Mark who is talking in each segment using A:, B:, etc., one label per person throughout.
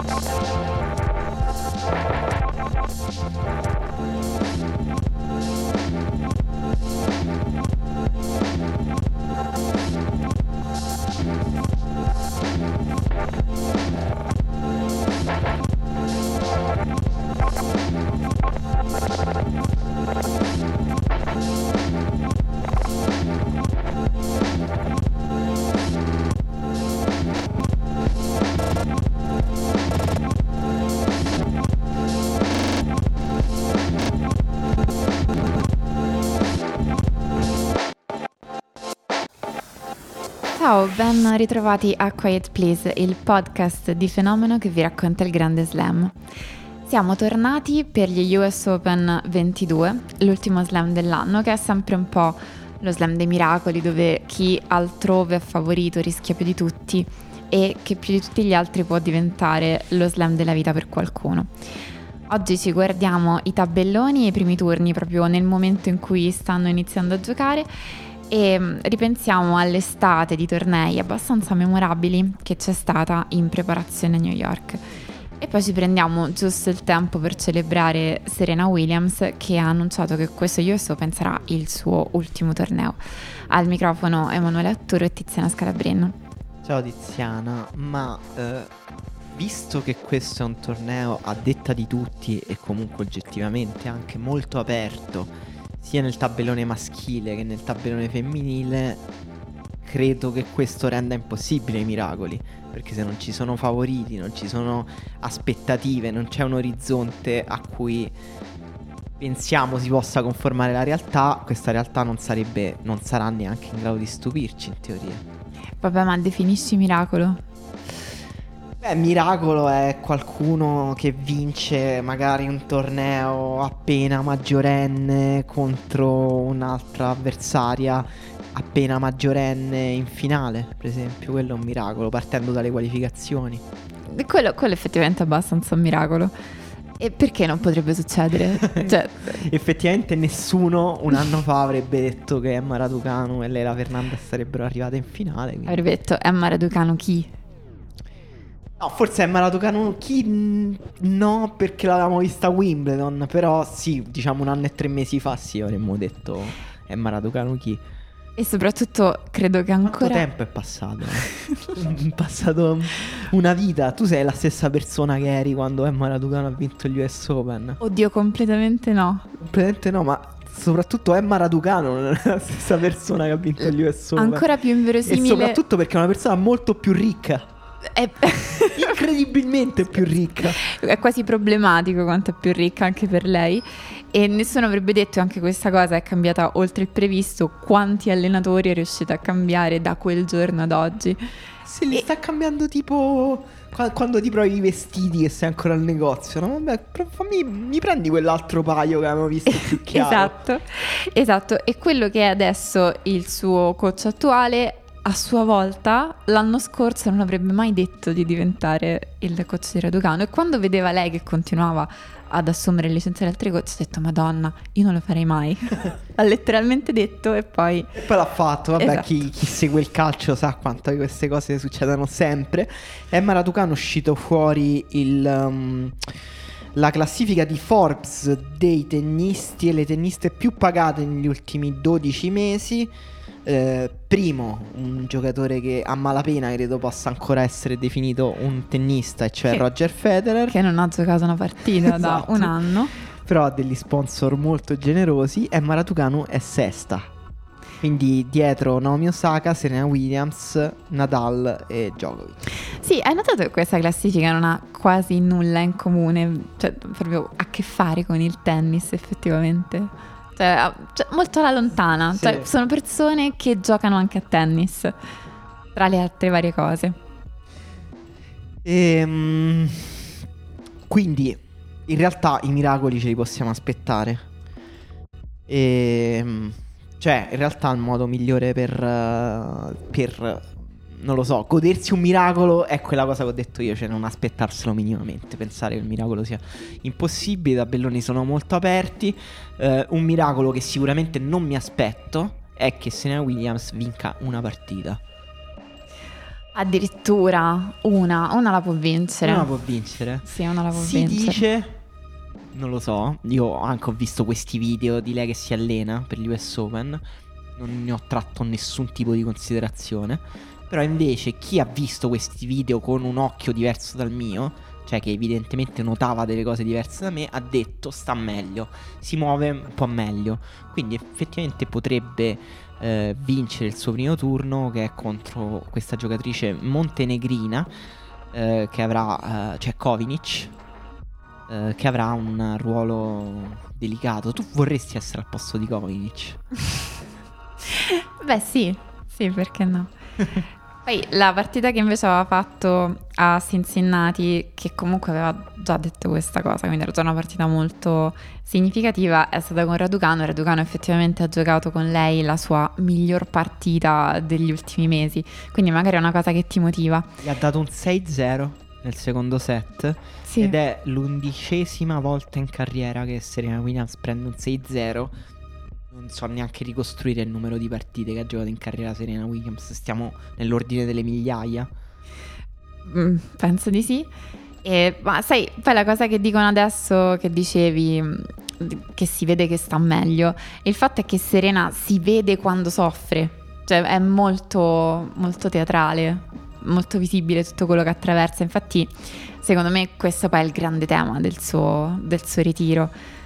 A: Thank Ciao, ben ritrovati a Quiet Please, il podcast di Fenomeno che vi racconta il grande slam. Siamo tornati per gli US Open 22, l'ultimo slam dell'anno, che è sempre un po' lo slam dei miracoli, dove chi altrove è favorito rischia più di tutti e che più di tutti gli altri può diventare lo slam della vita per qualcuno. Oggi ci guardiamo i tabelloni e i primi turni proprio nel momento in cui stanno iniziando a giocare e mm, ripensiamo all'estate di tornei abbastanza memorabili che c'è stata in preparazione a New York. E poi ci prendiamo giusto il tempo per celebrare Serena Williams che ha annunciato che questo US Open sarà il suo ultimo torneo. Al microfono Emanuele Atturo e Tiziana Scalabrin.
B: Ciao Tiziana, ma eh, visto che questo è un torneo a detta di tutti e comunque oggettivamente anche molto aperto, sia nel tabellone maschile che nel tabellone femminile, credo che questo renda impossibile i miracoli. Perché se non ci sono favoriti, non ci sono aspettative, non c'è un orizzonte a cui pensiamo si possa conformare la realtà, questa realtà non, sarebbe, non sarà neanche in grado di stupirci in teoria.
A: Vabbè, ma definisci miracolo?
B: Beh, miracolo è qualcuno che vince magari un torneo appena maggiorenne contro un'altra avversaria appena maggiorenne in finale, per esempio. Quello è un miracolo, partendo dalle qualificazioni.
A: Quello, quello effettivamente è abbastanza un miracolo. E perché non potrebbe succedere? cioè...
B: Effettivamente nessuno un anno fa avrebbe detto che Emma Raducanu e Leila Fernandez sarebbero arrivate in finale.
A: Quindi... Avrebbe detto Emma Raducanu chi?
B: No, forse è Maratucano chi no, perché l'avevamo vista a Wimbledon, però sì, diciamo un anno e tre mesi fa sì, avremmo detto è Maratucano chi.
A: E soprattutto credo che ancora...
B: Quanto tempo è passato? È passato una vita. Tu sei la stessa persona che eri quando Emma Raducano ha vinto gli US Open.
A: Oddio, completamente no.
B: Completamente no, ma soprattutto Emma Raducano non è la stessa persona che ha vinto gli US Open.
A: Ancora più inverosimile.
B: E soprattutto perché è una persona molto più ricca. È incredibilmente più ricca.
A: È quasi problematico quanto è più ricca anche per lei. E nessuno avrebbe detto anche questa cosa è cambiata oltre il previsto. Quanti allenatori è riuscita a cambiare da quel giorno ad oggi?
B: Se li e... sta cambiando tipo quando ti provi i vestiti e sei ancora al negozio, no? Vabbè, fammi, mi prendi quell'altro paio che abbiamo visto più chiaro.
A: esatto, esatto. E quello che è adesso il suo coach attuale a sua volta l'anno scorso non avrebbe mai detto di diventare il coach di Raducano e quando vedeva lei che continuava ad assumere e licenziare altri coach ha detto madonna io non lo farei mai. Ha letteralmente detto e poi
B: e poi l'ha fatto vabbè esatto. chi, chi, segue il calcio sa quanto queste cose succedono sempre. Emma Raducano è uscito fuori il um, la classifica di Forbes dei tennisti e le tenniste più pagate negli ultimi 12 mesi eh, primo, un giocatore che a malapena credo possa ancora essere definito un tennista, e cioè che, Roger Federer.
A: Che non ha giocato una partita esatto. da un anno.
B: Però ha degli sponsor molto generosi e Maratucanu è sesta. Quindi dietro Naomi Osaka, Serena Williams, Nadal e Djokovic.
A: Sì, hai notato che questa classifica non ha quasi nulla in comune, cioè proprio a che fare con il tennis effettivamente. Cioè, molto alla lontana. Sì. Cioè, sono persone che giocano anche a tennis, tra le altre varie cose.
B: Ehm, quindi, in realtà i miracoli ce li possiamo aspettare. Ehm, cioè, in realtà il modo migliore per, per non lo so, godersi un miracolo è quella cosa che ho detto io, cioè non aspettarselo minimamente, pensare che il miracolo sia impossibile, i tabelloni sono molto aperti, eh, un miracolo che sicuramente non mi aspetto è che Serena Williams vinca una partita.
A: Addirittura una, una la può vincere.
B: Una può vincere.
A: Sì, una la può
B: si
A: vincere.
B: dice, non lo so, io anche ho visto questi video di lei che si allena per gli US Open, non ne ho tratto nessun tipo di considerazione, però invece chi ha visto questi video con un occhio diverso dal mio, cioè che evidentemente notava delle cose diverse da me, ha detto sta meglio, si muove un po' meglio, quindi effettivamente potrebbe eh, vincere il suo primo turno che è contro questa giocatrice montenegrina eh, che avrà, eh, cioè Kovinic, eh, che avrà un ruolo delicato. Tu vorresti essere al posto di Kovinic?
A: Beh sì, sì, perché no? Poi la partita che invece aveva fatto a Cincinnati, che comunque aveva già detto questa cosa, quindi era già una partita molto significativa, è stata con Raducano. Raducano effettivamente ha giocato con lei la sua miglior partita degli ultimi mesi, quindi magari è una cosa che ti motiva.
B: Gli ha dato un 6-0 nel secondo set
A: Sì.
B: ed è l'undicesima volta in carriera che Serena Williams prende un 6-0. Non so neanche ricostruire il numero di partite che ha giocato in carriera Serena Williams. Stiamo nell'ordine delle migliaia.
A: Mm, penso di sì. E, ma sai, poi la cosa che dicono adesso, che dicevi, mm, che si vede che sta meglio, il fatto è che Serena si vede quando soffre, cioè è molto, molto teatrale, molto visibile tutto quello che attraversa. Infatti, secondo me, questo poi è il grande tema del suo, del suo ritiro.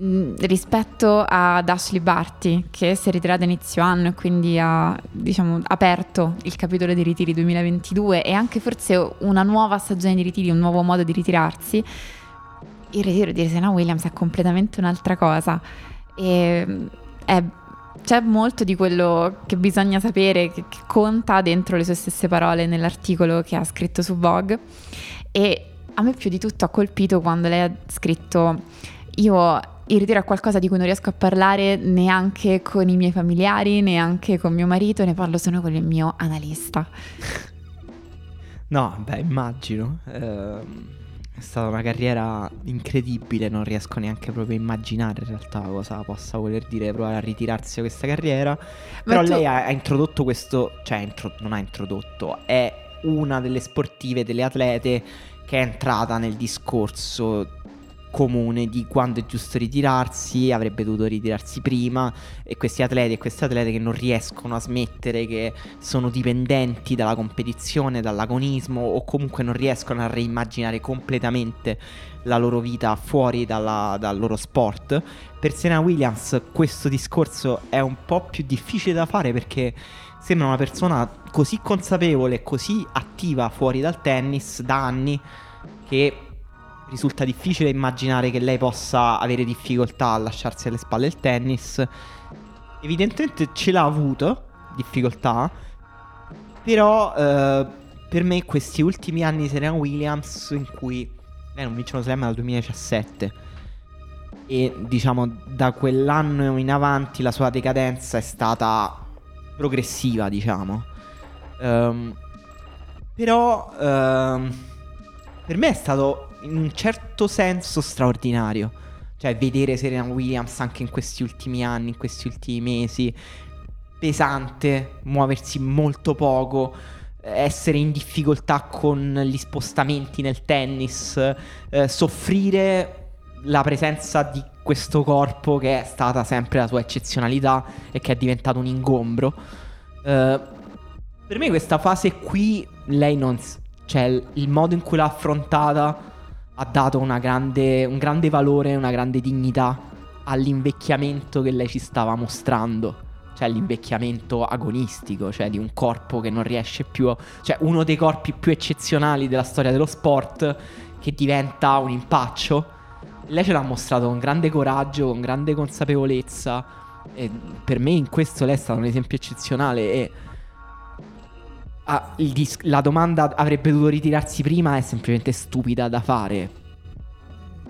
A: Mm, rispetto ad Ashley Barty che si è ritirata inizio anno e quindi ha diciamo, aperto il capitolo dei ritiri 2022 e anche forse una nuova stagione di ritiri, un nuovo modo di ritirarsi, il ritiro di Serena Williams è completamente un'altra cosa. E mm, è- c'è molto di quello che bisogna sapere, che, che conta dentro le sue stesse parole nell'articolo che ha scritto su Vogue. E a me più di tutto ha colpito quando lei ha scritto io il ritiro è qualcosa di cui non riesco a parlare neanche con i miei familiari, neanche con mio marito, ne parlo solo con il mio analista.
B: No, beh, immagino. Ehm, è stata una carriera incredibile, non riesco neanche proprio a immaginare in realtà cosa possa voler dire provare a ritirarsi da questa carriera. Però
A: tu-
B: lei ha, ha introdotto questo, cioè intro- non ha introdotto, è una delle sportive, delle atlete che è entrata nel discorso comune di quando è giusto ritirarsi, avrebbe dovuto ritirarsi prima e questi atleti e queste atlete che non riescono a smettere, che sono dipendenti dalla competizione, dall'agonismo o comunque non riescono a reimmaginare completamente la loro vita fuori dalla- dal loro sport. Per Serena Williams questo discorso è un po' più difficile da fare perché sembra una persona così consapevole così attiva fuori dal tennis da anni che risulta difficile immaginare che lei possa avere difficoltà a lasciarsi alle spalle il tennis. Evidentemente ce l'ha avuto difficoltà, però eh, per me questi ultimi anni di Serena Williams in cui lei non vince uno slam dal 2017 e diciamo da quell'anno in avanti la sua decadenza è stata progressiva, diciamo. Ehm, però ehm, per me è stato in un certo senso straordinario. Cioè, vedere Serena Williams anche in questi ultimi anni, in questi ultimi mesi, pesante, muoversi molto poco, essere in difficoltà con gli spostamenti nel tennis, eh, soffrire la presenza di questo corpo che è stata sempre la sua eccezionalità e che è diventato un ingombro. Eh, per me questa fase qui, lei non... Cioè, il modo in cui l'ha affrontata ha dato grande, un grande valore, una grande dignità all'invecchiamento che lei ci stava mostrando. Cioè l'invecchiamento agonistico, cioè di un corpo che non riesce più... Cioè uno dei corpi più eccezionali della storia dello sport che diventa un impaccio. Lei ce l'ha mostrato con grande coraggio, con grande consapevolezza. E per me in questo lei è stato un esempio eccezionale e... ah, dis- la domanda avrebbe dovuto ritirarsi prima è semplicemente stupida da fare.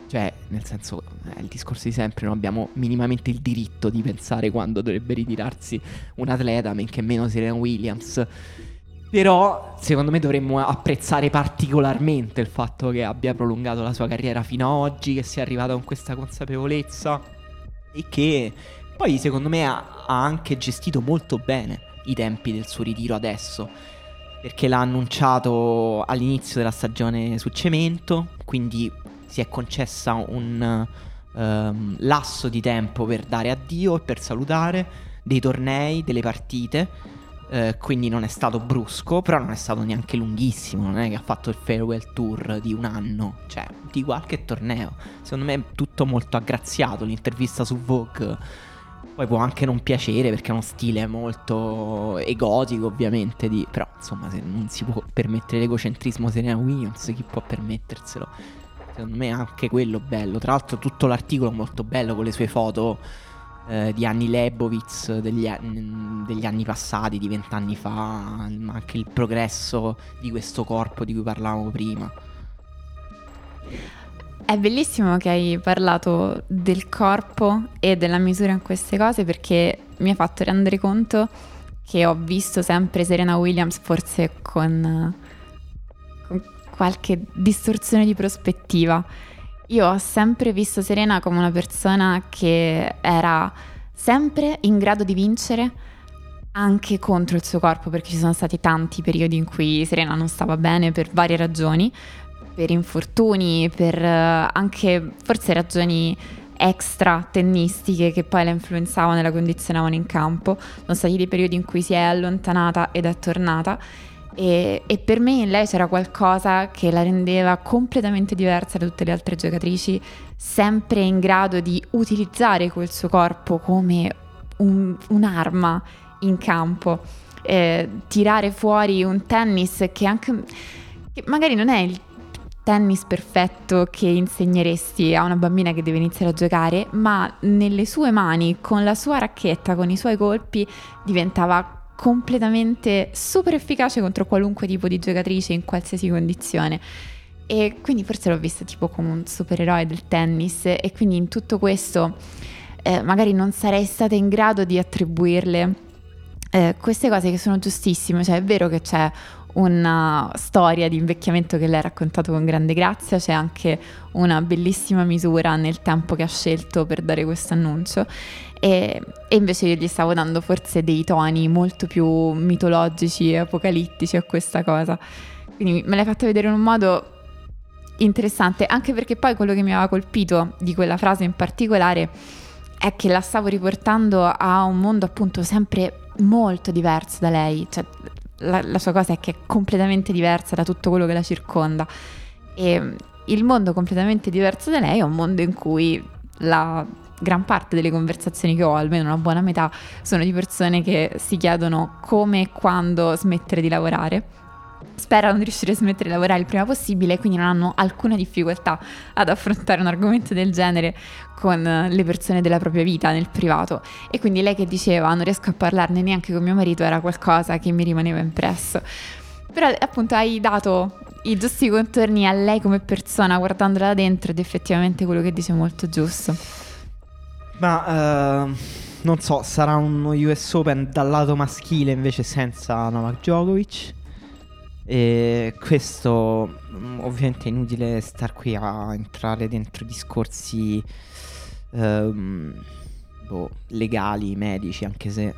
B: Cioè, nel senso, è il discorso di sempre, non abbiamo minimamente il diritto di pensare quando dovrebbe ritirarsi un atleta, men che meno Serena Williams. Però, secondo me, dovremmo apprezzare particolarmente il fatto che abbia prolungato la sua carriera fino ad oggi, che sia arrivata con questa consapevolezza e che poi, secondo me, ha, ha anche gestito molto bene i tempi del suo ritiro adesso. Perché l'ha annunciato all'inizio della stagione su cemento, quindi si è concessa un um, lasso di tempo per dare addio e per salutare dei tornei, delle partite. Uh, quindi non è stato brusco, però non è stato neanche lunghissimo. Non è che ha fatto il farewell tour di un anno, cioè di qualche torneo. Secondo me è tutto molto aggraziato. L'intervista su Vogue poi può anche non piacere perché è uno stile molto egotico, ovviamente. Di... Però, insomma, se non si può permettere l'egocentrismo Serena Williams, chi può permetterselo? Secondo me è anche quello bello. Tra l'altro, tutto l'articolo è molto bello con le sue foto eh, di Anni Lebowitz degli, degli anni passati, di vent'anni fa, ma anche il progresso di questo corpo di cui parlavamo prima.
A: È bellissimo che hai parlato del corpo e della misura in queste cose perché mi ha fatto rendere conto che ho visto sempre Serena Williams forse con, con qualche distorsione di prospettiva. Io ho sempre visto Serena come una persona che era sempre in grado di vincere anche contro il suo corpo, perché ci sono stati tanti periodi in cui Serena non stava bene per varie ragioni, per infortuni, per uh, anche forse ragioni extra tennistiche che poi la influenzavano e la condizionavano in campo. Sono stati dei periodi in cui si è allontanata ed è tornata. E, e, per me in lei c'era qualcosa che la rendeva completamente diversa da tutte le altre giocatrici, sempre in grado di utilizzare quel suo corpo come un, un'arma in campo, eh, tirare fuori un tennis che anche che magari non è il tennis perfetto che insegneresti a una bambina che deve iniziare a giocare, ma nelle sue mani, con la sua racchetta, con i suoi colpi, diventava completamente super efficace contro qualunque tipo di giocatrice in qualsiasi condizione. E quindi forse l'ho vista tipo come un supereroe del tennis e quindi in tutto questo eh, magari non sarei stata in grado di attribuirle eh, queste cose che sono giustissime, cioè è vero che c'è una storia di invecchiamento che lei ha raccontato con grande grazia, c'è anche una bellissima misura nel tempo che ha scelto per dare questo annuncio. E, e, invece io gli stavo dando forse dei toni molto più mitologici e apocalittici a questa cosa. Quindi me l'hai fatta vedere in un modo interessante, anche perché poi quello che mi aveva colpito di quella frase in particolare è che la stavo riportando a un mondo appunto sempre molto diverso da lei, cioè la, la, sua cosa è che è completamente diversa da tutto quello che la circonda. E il mondo completamente diverso da lei è un mondo in cui la gran parte delle conversazioni che ho, almeno una buona metà, sono di persone che si chiedono come e quando smettere di lavorare sperano di riuscire a smettere di lavorare il prima possibile quindi non hanno alcuna difficoltà ad affrontare un argomento del genere con le persone della propria vita nel privato. E quindi lei che diceva non riesco a parlarne neanche con mio marito era qualcosa che mi rimaneva impresso. Però appunto hai dato i giusti contorni a lei come persona guardandola da dentro ed effettivamente quello che dice è molto giusto.
B: Ma uh, non so, sarà uno US Open dal lato maschile invece senza Novak Djokovic e questo mm, ovviamente è inutile star qui a entrare dentro discorsi ehm, boh, legali, medici, anche se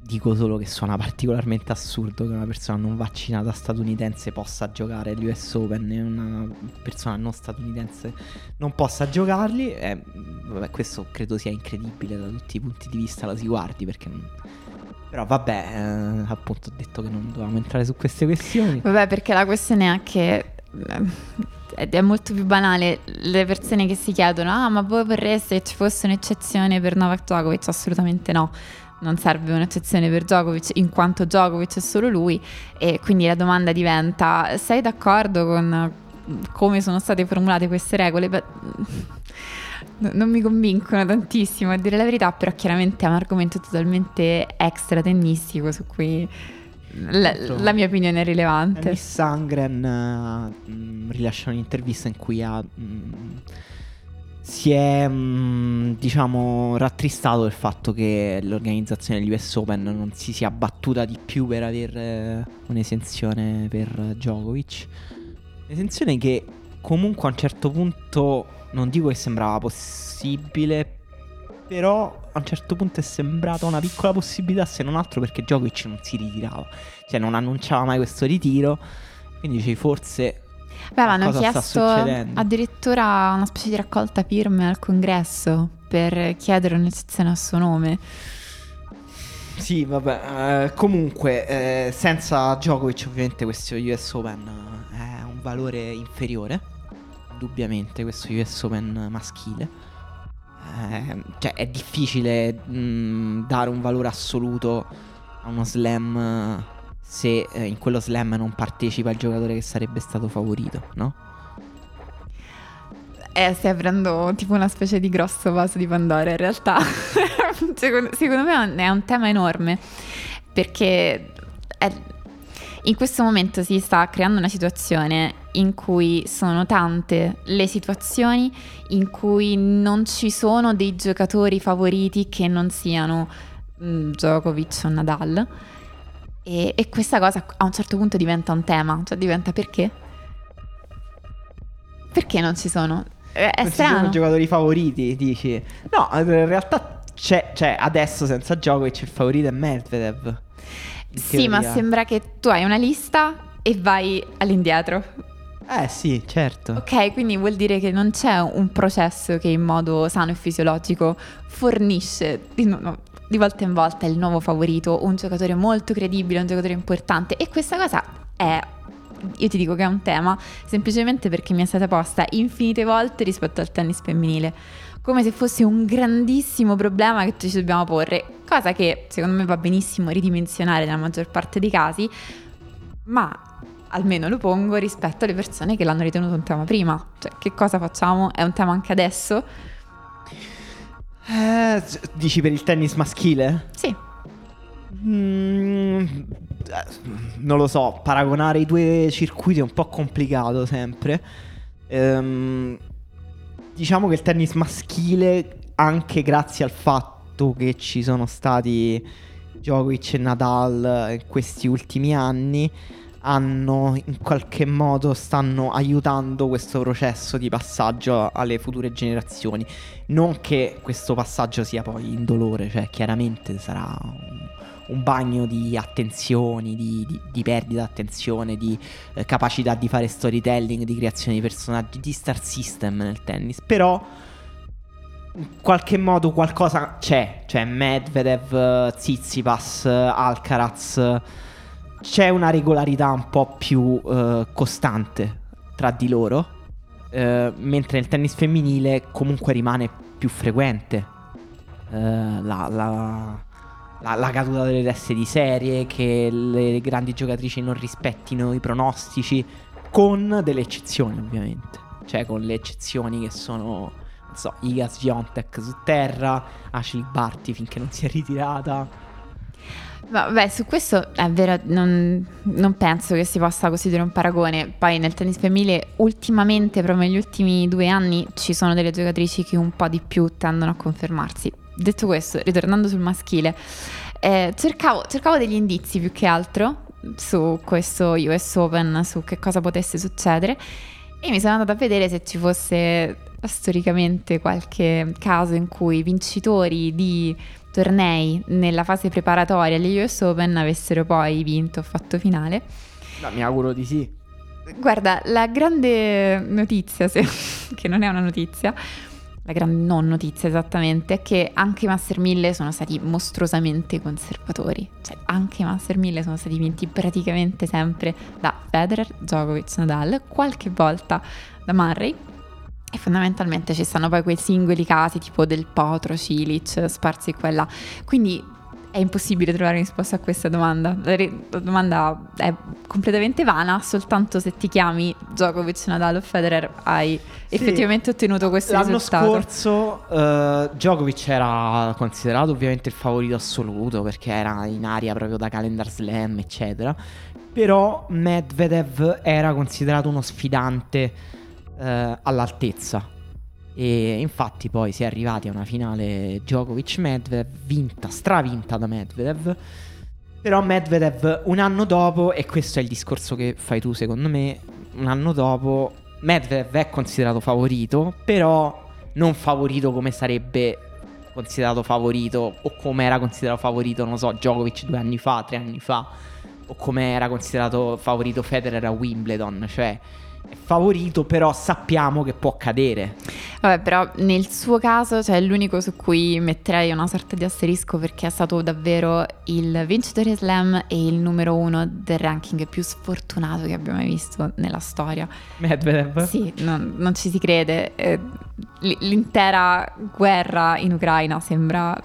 B: dico solo che suona particolarmente assurdo che una persona non vaccinata statunitense possa giocare agli US Open e una persona non statunitense non possa giocarli. Eh, vabbè, questo credo sia incredibile da tutti i punti di vista la si guardi perché non però vabbè, eh, appunto ho detto che non dovevamo entrare su queste questioni.
A: Vabbè, perché la questione è che eh, è molto più banale. Le persone che si chiedono, ah, ma voi vorreste che ci fosse un'eccezione per Novak Djokovic? Assolutamente no. Non serve un'eccezione per Djokovic in quanto Djokovic è solo lui e quindi la domanda diventa sei d'accordo con come sono state formulate queste regole? Beh, non mi convincono tantissimo a dire la verità, però chiaramente è un argomento totalmente extra tennistico su cui la, la mia opinione è rilevante.
B: Miss Sangren uh, rilascia un'intervista in cui ha... Um, si è um, diciamo rattristato del fatto che l'organizzazione degli US Open non si sia battuta di più per avere un'esenzione per Djokovic. Un'esenzione che comunque a un certo punto non dico che sembrava possibile, però a un certo punto è sembrata una piccola possibilità, se non altro perché Djokovic non si ritirava, cioè non annunciava mai questo ritiro, quindi dici forse...
A: Beh, hanno chiesto addirittura una specie di raccolta firme al congresso per chiedere un'eccezione a suo nome.
B: Sì, vabbè, eh, comunque eh, senza Djokovic ovviamente questo US Open è un valore inferiore, indubbiamente questo US Open maschile. Eh, cioè è difficile mh, dare un valore assoluto a uno slam se eh, in quello slam non partecipa il giocatore che sarebbe stato favorito, no?
A: Eh, stai aprendo tipo una specie di grosso vaso di Pandora in realtà. secondo, secondo, me è un tema enorme perché è, in questo momento si sta creando una situazione in cui sono tante le situazioni in cui non ci sono dei giocatori favoriti che non siano mm, Djokovic o Nadal. E, e questa cosa a un certo punto diventa un tema, cioè diventa perché? Perché non ci sono? È non strano.
B: sono giocatori favoriti, dici. No, in realtà c'è, cioè, adesso senza gioco il favorito è Medvedev.
A: Sì, ma sembra che tu hai una lista e vai all'indietro.
B: Eh sì, certo.
A: Ok, quindi vuol dire che non c'è un processo che in modo sano e fisiologico fornisce di, no, di volta in volta il nuovo favorito, un giocatore molto credibile, un giocatore importante e questa cosa è io ti dico che è un tema semplicemente perché mi è stata posta infinite volte rispetto al tennis femminile, come se fosse un grandissimo problema che ci dobbiamo porre, cosa che secondo me va benissimo ridimensionare nella maggior parte dei casi, ma almeno lo pongo rispetto alle persone che l'hanno ritenuto un tema prima. Cioè, che cosa facciamo? È un tema anche adesso?
B: Eh, dici per il tennis maschile?
A: Sì.
B: Mm, non lo so, paragonare i due circuiti è un po' complicato sempre. Ehm, diciamo che il tennis maschile, anche grazie al fatto che ci sono stati Djokovic e Nadal in questi ultimi anni, hanno in qualche modo stanno aiutando questo processo di passaggio alle future generazioni. Non che questo passaggio sia poi indolore, cioè chiaramente sarà un bagno di attenzioni, di, di, di perdita di attenzione, di eh, capacità di fare storytelling, di creazione di personaggi, di star system nel tennis. Però in qualche modo qualcosa c'è, cioè Medvedev, Tsitsipas, Alcaraz, c'è una regolarità un po' più eh, costante tra di loro, eh, mentre nel tennis femminile comunque rimane più frequente eh, la, la la, la, caduta delle teste di serie, che le grandi giocatrici non rispettino i pronostici, con delle eccezioni ovviamente, cioè con le eccezioni che sono, non so, Iga Swiatek su terra, Ashley Barty finché non si è ritirata.
A: Vabbè, su questo è vero, non, non, penso che si possa costituire un paragone. Poi nel tennis femminile, ultimamente, proprio negli ultimi due anni, ci sono delle giocatrici che un po' di più tendono a confermarsi detto questo, ritornando sul maschile, eh, cercavo, cercavo degli indizi più che altro su questo US Open, su che cosa potesse succedere e mi sono andata a vedere se ci fosse storicamente qualche caso in cui i vincitori di tornei nella fase preparatoria agli US Open avessero poi vinto o fatto finale.
B: No, mi auguro di sì.
A: Guarda, la grande notizia, se, che non è una notizia, la grande non notizia esattamente è che anche i Master 1000 sono stati mostruosamente conservatori. Cioè, anche i Master 1000 sono stati vinti praticamente sempre da Federer, Djokovic, Nadal, qualche volta da Murray. E fondamentalmente ci stanno poi quei singoli casi tipo del Potro, Cilic, sparsi qua e là. Quindi è impossibile trovare risposta a questa domanda. La, domanda è completamente vana, soltanto se ti chiami Djokovic, Nadal o Federer hai sì. effettivamente ottenuto questo
B: L'anno
A: risultato.
B: L'anno scorso uh, Djokovic era considerato ovviamente il favorito assoluto perché era in aria proprio da calendar slam, eccetera. Però Medvedev era considerato uno sfidante uh, all'altezza e infatti poi si è arrivati a una finale Djokovic-Medvedev, vinta, stravinta da Medvedev. Però Medvedev un anno dopo, e questo è il discorso che fai tu secondo me, un anno dopo Medvedev è considerato favorito, però non favorito come sarebbe considerato favorito o come era considerato favorito, non so, Djokovic due anni fa, tre anni fa, o come era considerato favorito Federer a Wimbledon, cioè favorito, però sappiamo che può cadere.
A: Vabbè, però nel suo caso, cioè, è l'unico su cui metterei una sorta di asterisco perché è stato davvero il vincitore slam e il numero uno del ranking più sfortunato che abbiamo mai visto nella storia.
B: Medvedev?
A: Sì, non, non ci si crede. Eh, l'intera guerra in Ucraina sembra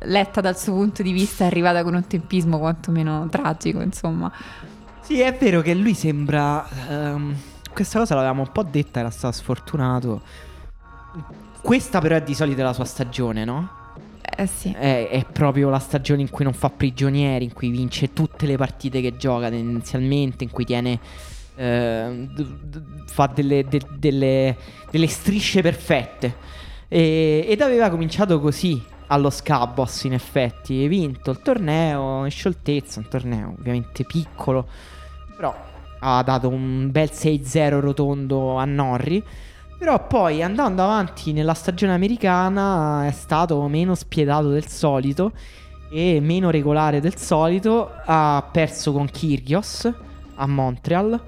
A: letta dal suo punto di vista arrivata con un tempismo quantomeno tragico, insomma.
B: Sì, è vero che lui sembra... Um questa cosa l'avevamo un po' detta, era stato sfortunato. Questa però è di solito la sua stagione, no?
A: Eh sì.
B: È, è, proprio la stagione in cui non fa prigionieri, in cui vince tutte le partite che gioca tendenzialmente, in cui tiene... Eh, fa delle, de, delle, delle, strisce perfette. E, ed aveva cominciato così allo Scabos, in effetti. Vinto il torneo in scioltezza, un torneo ovviamente piccolo, però ha dato un bel 6-0 rotondo a Norri. Però poi andando avanti nella stagione americana è stato meno spiedato del solito e meno regolare del solito. Ha perso con Kyrgios a Montreal.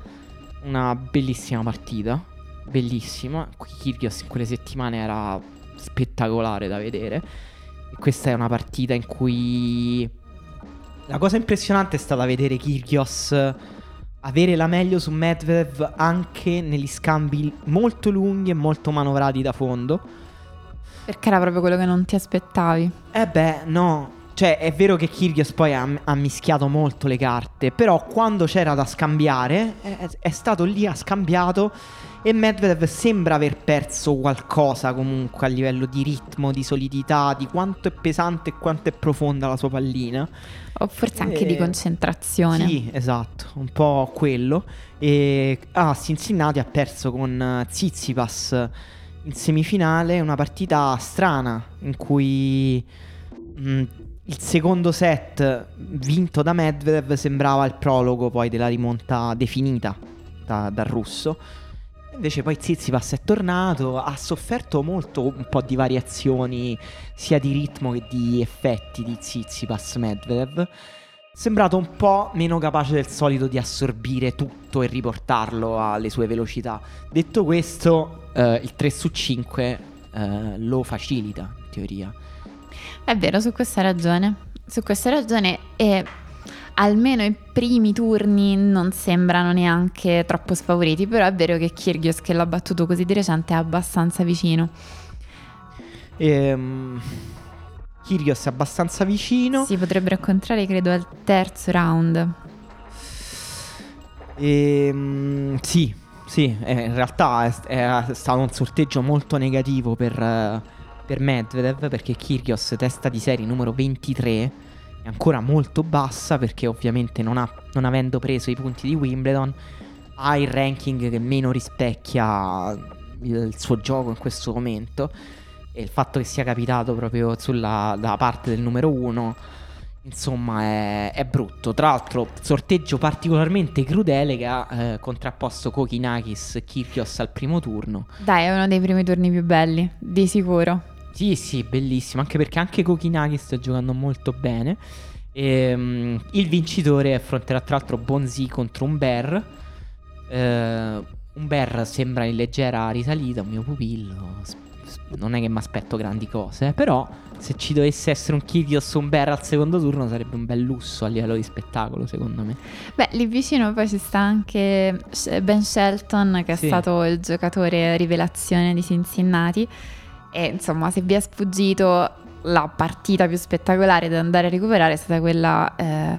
B: Una bellissima partita. Bellissima. Kyrgios in quelle settimane era spettacolare da vedere. E questa è una partita in cui la cosa impressionante è stata vedere Kyrgios avere la meglio su Medvedev anche negli scambi molto lunghi e molto manovrati da fondo.
A: Perché era proprio quello che non ti aspettavi.
B: Eh beh, no. Cioè, è vero che Kyrgios poi ha, ha mischiato molto le carte, però quando c'era da scambiare, è, è stato lì, ha scambiato e Medvedev sembra aver perso qualcosa comunque a livello di ritmo, di solidità, di quanto è pesante e quanto è profonda la sua pallina.
A: O forse anche e... di concentrazione.
B: Sì, esatto, un po' quello. E a ah, Cincinnati ha perso con Tsitsipas in semifinale una partita strana in cui mh, mm, il secondo set vinto da Medvedev sembrava il prologo poi della rimonta definita da, dal russo. Invece poi Zizipas è tornato, ha sofferto molto un po' di variazioni sia di ritmo che di effetti di Zizipas Medvedev. Sembrato un po' meno capace del solito di assorbire tutto e riportarlo alle sue velocità. Detto questo, eh, il 3 su 5 eh, lo facilita in teoria.
A: È vero, su questa ragione. Su questa ragione e almeno i primi turni non sembrano neanche troppo sfavoriti, però è vero che Kyrgios che l'ha battuto così di recente è abbastanza vicino.
B: Ehm, Kyrgios è abbastanza vicino.
A: Si potrebbe incontrare credo al terzo round.
B: Ehm, sì, sì, eh, in realtà è, è, stato un sorteggio molto negativo per, per Medvedev perché Kyrgios testa di serie numero 23 ancora molto bassa perché ovviamente non, ha, non avendo preso i punti di Wimbledon ha il ranking che meno rispecchia il suo gioco in questo momento. E il fatto che sia capitato proprio sulla parte del numero uno insomma è, è, brutto. Tra l'altro sorteggio particolarmente crudele che ha eh, contrapposto Kokinakis Kyrgios al primo turno.
A: Dai è uno dei primi turni più belli di sicuro
B: sì, sì, bellissimo, anche perché anche Kokinagi sta giocando molto bene. E, um, il vincitore affronterà tra l'altro Bonzi contro un Bear. Uh, un Bear sembra in leggera risalita, un mio pupillo. Non è che mi aspetto grandi cose, però se ci dovesse essere un Kyrgios o un Bear al secondo turno sarebbe un bel lusso a livello di spettacolo, secondo me.
A: Beh, lì vicino poi ci sta anche Ben Shelton, che sì. è stato il giocatore rivelazione di Cincinnati e insomma, se vi è sfuggito, la partita più spettacolare da andare a recuperare è stata quella eh,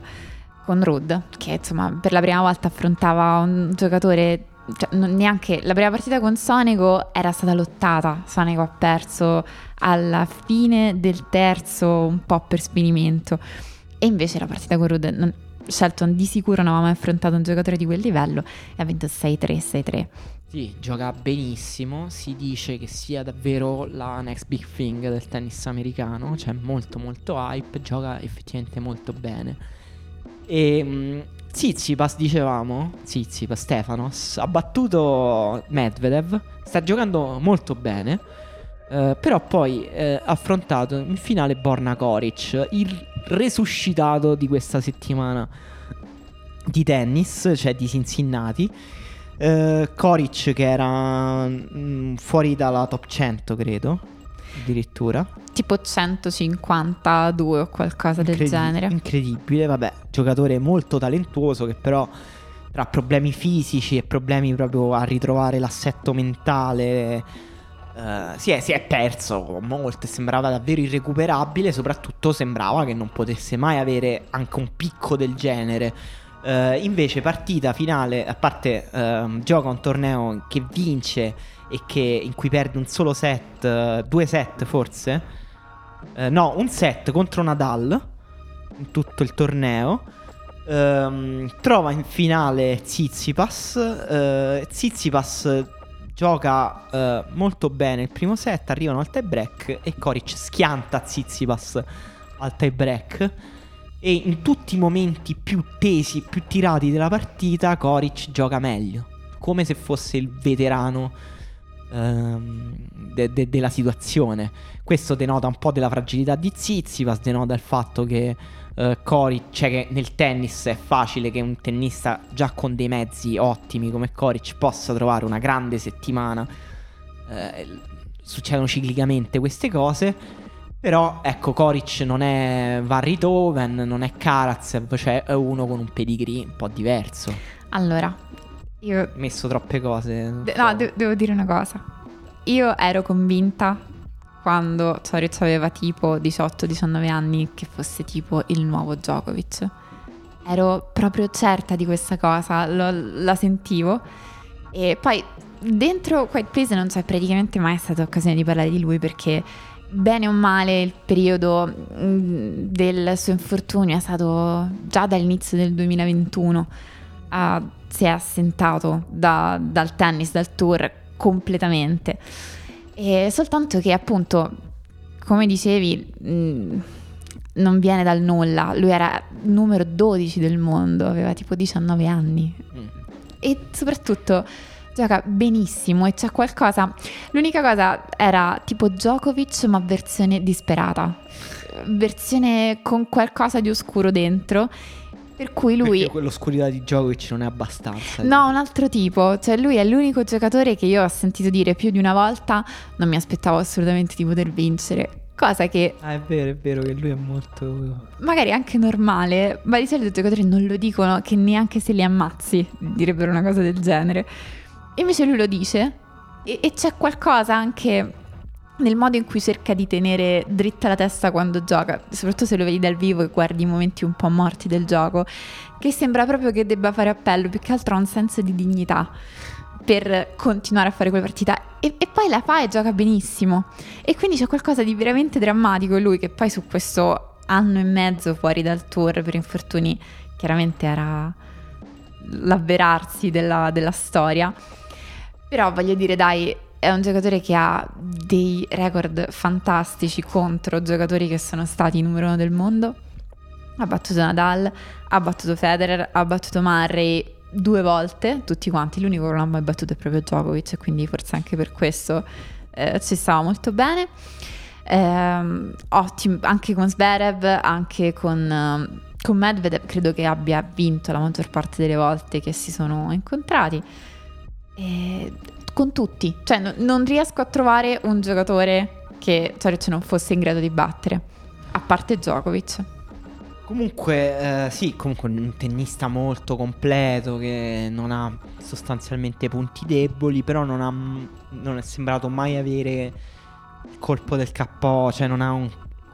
A: con Rud, che insomma per la prima volta affrontava un giocatore cioè, neanche la prima partita con Sonico era stata lottata. Sonico ha perso alla fine del terzo, un po' per sfinimento. E invece la partita con Rud, non, Shelton di sicuro non aveva mai affrontato un giocatore di quel livello e ha vinto 6-3, 6-3.
B: Sì, gioca benissimo, si dice che sia davvero la next big thing del tennis americano, c'è molto molto hype, gioca effettivamente molto bene. E um, Tsitsipas, dicevamo, Tsitsipas, Stefanos, ha battuto Medvedev, sta giocando molto bene, Uh, però poi uh, affrontato in finale Borna Koric, il resuscitato di questa settimana di tennis, cioè di Cincinnati. Uh, Koric che era mh, mm, fuori dalla top 100, credo, addirittura.
A: Tipo 152 o qualcosa Incredi- del genere.
B: Incredibile, vabbè, giocatore molto talentuoso che però tra problemi fisici e problemi proprio a ritrovare l'assetto mentale Uh, si, è, si, è, perso molto sembrava davvero irrecuperabile. Soprattutto sembrava che non potesse mai avere anche un picco del genere. Uh, invece, partita finale, a parte uh, gioca un torneo che vince e che, in cui perde un solo set, due set forse. no, un set contro Nadal in tutto il torneo. Um, trova in finale Zizipas. Zizipas gioca uh, molto bene il primo set, arrivano al tie break e Koric schianta Zizipas al tie break e in tutti i momenti più tesi, più tirati della partita Koric gioca meglio, come se fosse il veterano ehm, de- de- della situazione. Questo denota un po' della fragilità di Zizipas, denota il fatto che uh, Coric, cioè che nel tennis è facile che un tennista già con dei mezzi ottimi come Coric possa trovare una grande settimana. Uh, succedono ciclicamente queste cose. Però ecco, Coric non è Van Ritoven, non è Karatsev, cioè è uno con un pedigree un po' diverso.
A: Allora, io... Ho
B: messo troppe cose.
A: De- no, de- devo dire una cosa. Io ero convinta quando Zoric aveva tipo 18-19 anni che fosse tipo il nuovo Djokovic. Ero proprio certa di questa cosa, lo, la sentivo. E poi dentro Quiet Place non c'è praticamente mai stata occasione di parlare di lui perché bene o male il periodo mm, del suo infortunio è stato già dall'inizio del 2021. Uh, si è assentato da, dal tennis, dal tour completamente. E soltanto che appunto, come dicevi, mh, mm, non viene dal nulla. Lui era numero 12 del mondo, aveva tipo 19 anni. Mm. E soprattutto gioca benissimo e c'è qualcosa. L'unica cosa era tipo Djokovic, ma versione disperata. Versione con qualcosa di oscuro dentro per cui lui...
B: Perché quell'oscurità di Djokovic non è abbastanza.
A: No, un altro tipo. Cioè lui è l'unico giocatore che io ho sentito dire più di una volta non mi aspettavo assolutamente di poter vincere. Cosa che...
B: Ah, è vero, è vero che lui è molto...
A: Magari anche normale, ma di solito i giocatori non lo dicono che neanche se li ammazzi direbbero una cosa del genere. Invece lui lo dice. E, e c'è qualcosa anche nel modo in cui cerca di tenere dritta la testa quando gioca, soprattutto se lo vedi dal vivo e guardi i momenti un po' morti del gioco, che sembra proprio che debba fare appello, più che altro ha un senso di dignità per continuare a fare quella partita. E, e, poi la fa e gioca benissimo. E quindi c'è qualcosa di veramente drammatico in lui che poi su questo anno e mezzo fuori dal tour per infortuni chiaramente era l'avverarsi della, della storia però voglio dire dai è un giocatore che ha dei record fantastici contro giocatori che sono stati numero uno del mondo. Ha battuto Nadal, ha battuto Federer, ha battuto Murray due volte, tutti quanti. L'unico che non ha mai battuto è proprio Djokovic, quindi forse anche per questo eh, ci stava molto bene. Eh, ottimo, anche con Zverev, anche con, con Medvedev, credo che abbia vinto la maggior parte delle volte che si sono incontrati. E con tutti. Cioè, no, non riesco a trovare un giocatore che Coric non fosse in grado di battere, a parte Djokovic.
B: Comunque, eh, sì, comunque un tennista molto completo che non ha sostanzialmente punti deboli, però non, ha, non è sembrato mai avere il colpo del KO, cioè non ha un,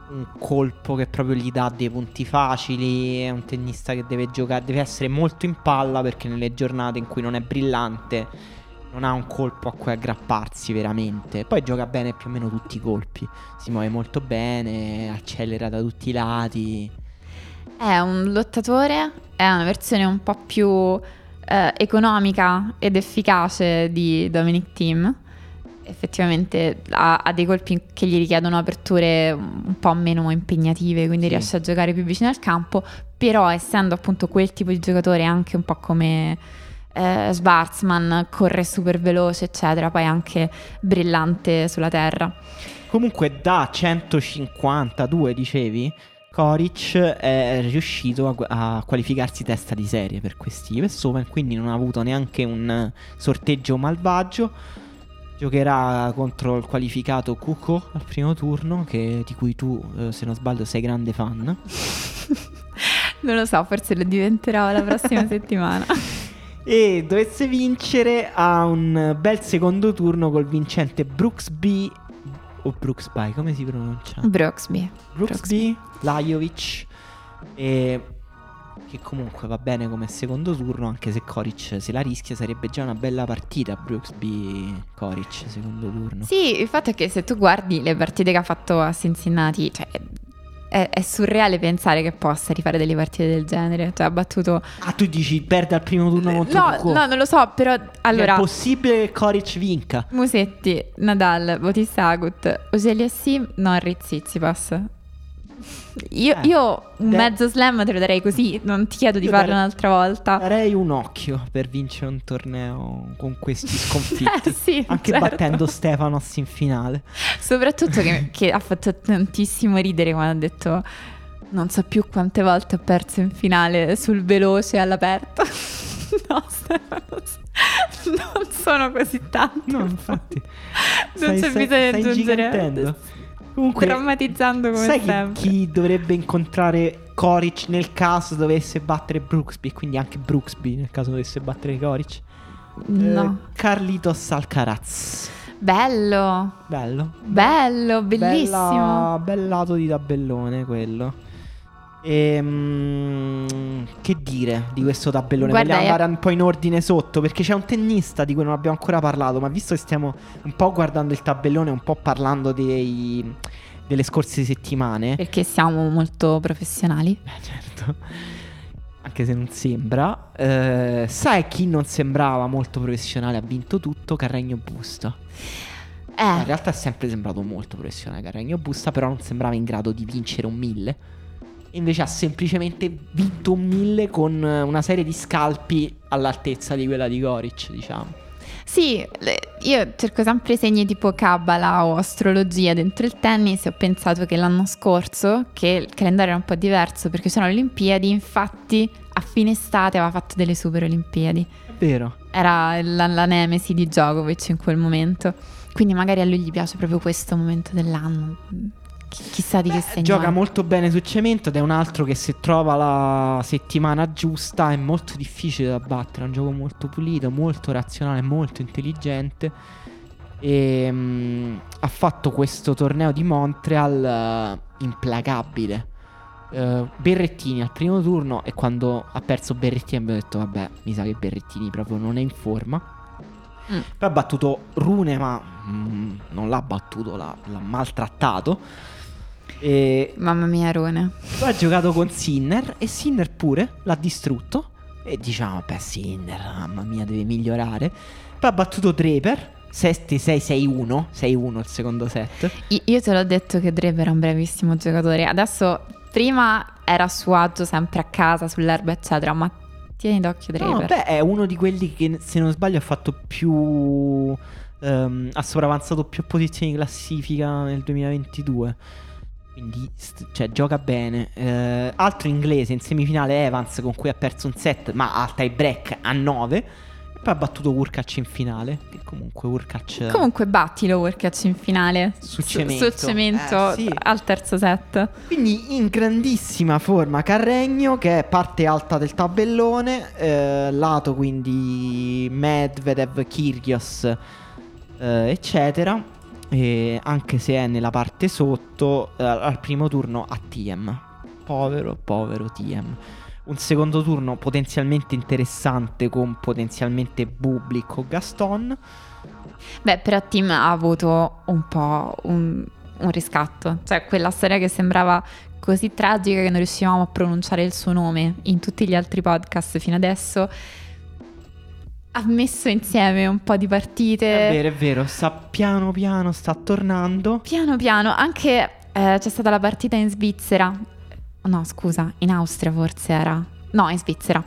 B: un, colpo che proprio gli dà dei punti facili, è un tennista che deve giocare, deve essere molto in palla perché nelle giornate in cui non è brillante non ha un colpo a cui aggrapparsi veramente. Poi gioca bene più o meno tutti i colpi. Si muove molto bene, accelera da tutti i lati.
A: È un lottatore, è una versione un po' più eh, economica ed efficace di Dominic Team. Effettivamente ha, ha, dei colpi che gli richiedono aperture un po' meno impegnative, quindi sì. riesce a giocare più vicino al campo. Però, essendo appunto quel tipo di giocatore, anche un po' come eh, Schwarzman corre super veloce, eccetera, poi anche brillante sulla terra.
B: Comunque da 152, dicevi, Koric è riuscito a, a, qualificarsi testa di serie per questi US Open, quindi non ha avuto neanche un sorteggio malvagio. Giocherà contro il qualificato Kuko al primo turno, che, di cui tu, eh, se non sbaglio, sei grande fan.
A: non lo so, forse lo diventerò la prossima settimana.
B: E dovesse vincere a un bel secondo turno col vincente Brooksby o Brooksby, come si pronuncia?
A: Brooksby.
B: Brooksby, Lajovic. E che comunque va bene come secondo turno, anche se Koric se la rischia sarebbe già una bella partita Brooksby Koric secondo turno.
A: Sì, il fatto è che se tu guardi le partite che ha fatto a Cincinnati, cioè è, è, surreale pensare che possa rifare delle partite del genere. Cioè, ha battuto.
B: Ah, tu dici perde al primo turno contro
A: No, no, non lo so, però. Allora.
B: È possibile che Koric vinca.
A: Musetti, Nadal, Bautista Agut, Ogelia Sim, Norris, Tsitsipas. Io, eh, io un de- mezzo slam te lo darei così, non ti chiedo di farlo darei, un'altra volta.
B: Darei un occhio per vincere un torneo con questi sconfitti.
A: eh, sì,
B: anche
A: certo.
B: battendo Stefanos in finale.
A: Soprattutto che, che ha fatto tantissimo ridere quando ha detto non so più quante volte ho perso in finale sul veloce all'aperto. no, Stefanos. Non sono così tanti.
B: No, infatti.
A: non
B: stai,
A: c'è bisogno di
B: aggiungere.
A: Comunque, drammatizzando come
B: sai
A: sempre.
B: chi dovrebbe incontrare Koric nel caso dovesse battere Brooksby, quindi anche Brooksby nel caso dovesse battere Koric?
A: No.
B: Eh, Carlitos Alcaraz.
A: Bello.
B: Bello.
A: Bello, bellissimo.
B: Bella, bel lato di tabellone quello. Ehm, che dire di questo tabellone?
A: Guarda,
B: Vogliamo
A: è-
B: andare un po' in ordine sotto? Perché c'è un tennista di cui non abbiamo ancora parlato, ma visto che stiamo un po' guardando il tabellone, un po' parlando dei- delle scorse settimane,
A: Perché siamo molto professionali.
B: eh, certo, anche se non sembra, eh, sai chi non sembrava molto professionale? Ha vinto tutto, Carregno Busta. In
A: Eh,
B: realtà è sempre sembrato molto professionale Carregno Busta, però non sembrava in grado di vincere un 1000. Invece ha semplicemente vinto 1000 con eh, una serie di scalpi all'altezza di quella di Goric, diciamo.
A: sì, io cerco sempre segni tipo cabala o astrologia dentro il tennis e ho pensato che l'anno scorso, che il calendario era un po' diverso perché c'erano le Olimpiadi, infatti a fine estate aveva fatto delle super Olimpiadi.
B: Vero.
A: Era la, la nemesi di Djokovic in quel momento. Quindi magari a lui gli piace proprio questo momento dell'anno. Chi- chissà di che
B: Beh,
A: segno
B: gioca molto bene su cemento ed è un altro che se trova la settimana giusta è molto difficile da battere. È un gioco molto pulito, molto razionale, molto intelligente. E mm, ha fatto questo torneo di Montreal eh, implacabile. Eh, Berrettini al primo turno e quando ha perso Berrettini abbiamo detto vabbè mi sa che Berrettini proprio non è in forma.
A: Mm.
B: Poi ha battuto Rune ma mm, non l'ha battuto, l'ha, l'ha maltrattato. E
A: Mamma mia, Rone.
B: poi ha giocato con Sinner e Sinner pure l'ha distrutto. E diciamo, beh, Sinner, mamma mia, deve migliorare. Poi ha battuto Draper. 7-6-6-1. 6-1 il secondo set.
A: Io te l'ho detto che Draper è un bravissimo giocatore. Adesso, prima era a suo agio sempre a casa, sull'erba, eccetera. Ma tieni d'occhio
B: No,
A: Draper.
B: beh, è uno di quelli che, se non sbaglio, ha fatto più. ehm, ha sopravanzato più posizioni in classifica nel 2022. Quindi, cioè, gioca bene. Eh, altro inglese in semifinale, Evans, con cui ha perso un set, ma al tie break a 9. E poi ha battuto Urkac in finale. Che comunque Urkac.
A: Comunque battilo Workatch in finale.
B: Su
A: Su-
B: cemento.
A: Sul cemento
B: Eh, sì.
A: al terzo set.
B: Quindi in grandissima forma Carregno che è parte alta del tabellone, eh, lato quindi Medvedev, Kyrgios, eh, eccetera. E anche se è nella parte sotto, eh, al primo turno a TM. Povero, povero TM. Un secondo turno potenzialmente interessante con potenzialmente Bublik o Gaston.
A: Beh, però Tim ha avuto un po' un, un riscatto. Cioè, quella storia che sembrava così tragica che non riuscivamo a pronunciare il suo nome in tutti gli altri podcast fino adesso. Ha messo insieme un po' di partite.
B: È vero, è vero, sta piano piano, sta tornando.
A: Piano piano, anche eh, c'è stata la partita in Svizzera. No, scusa, in Austria forse era. no, in Svizzera,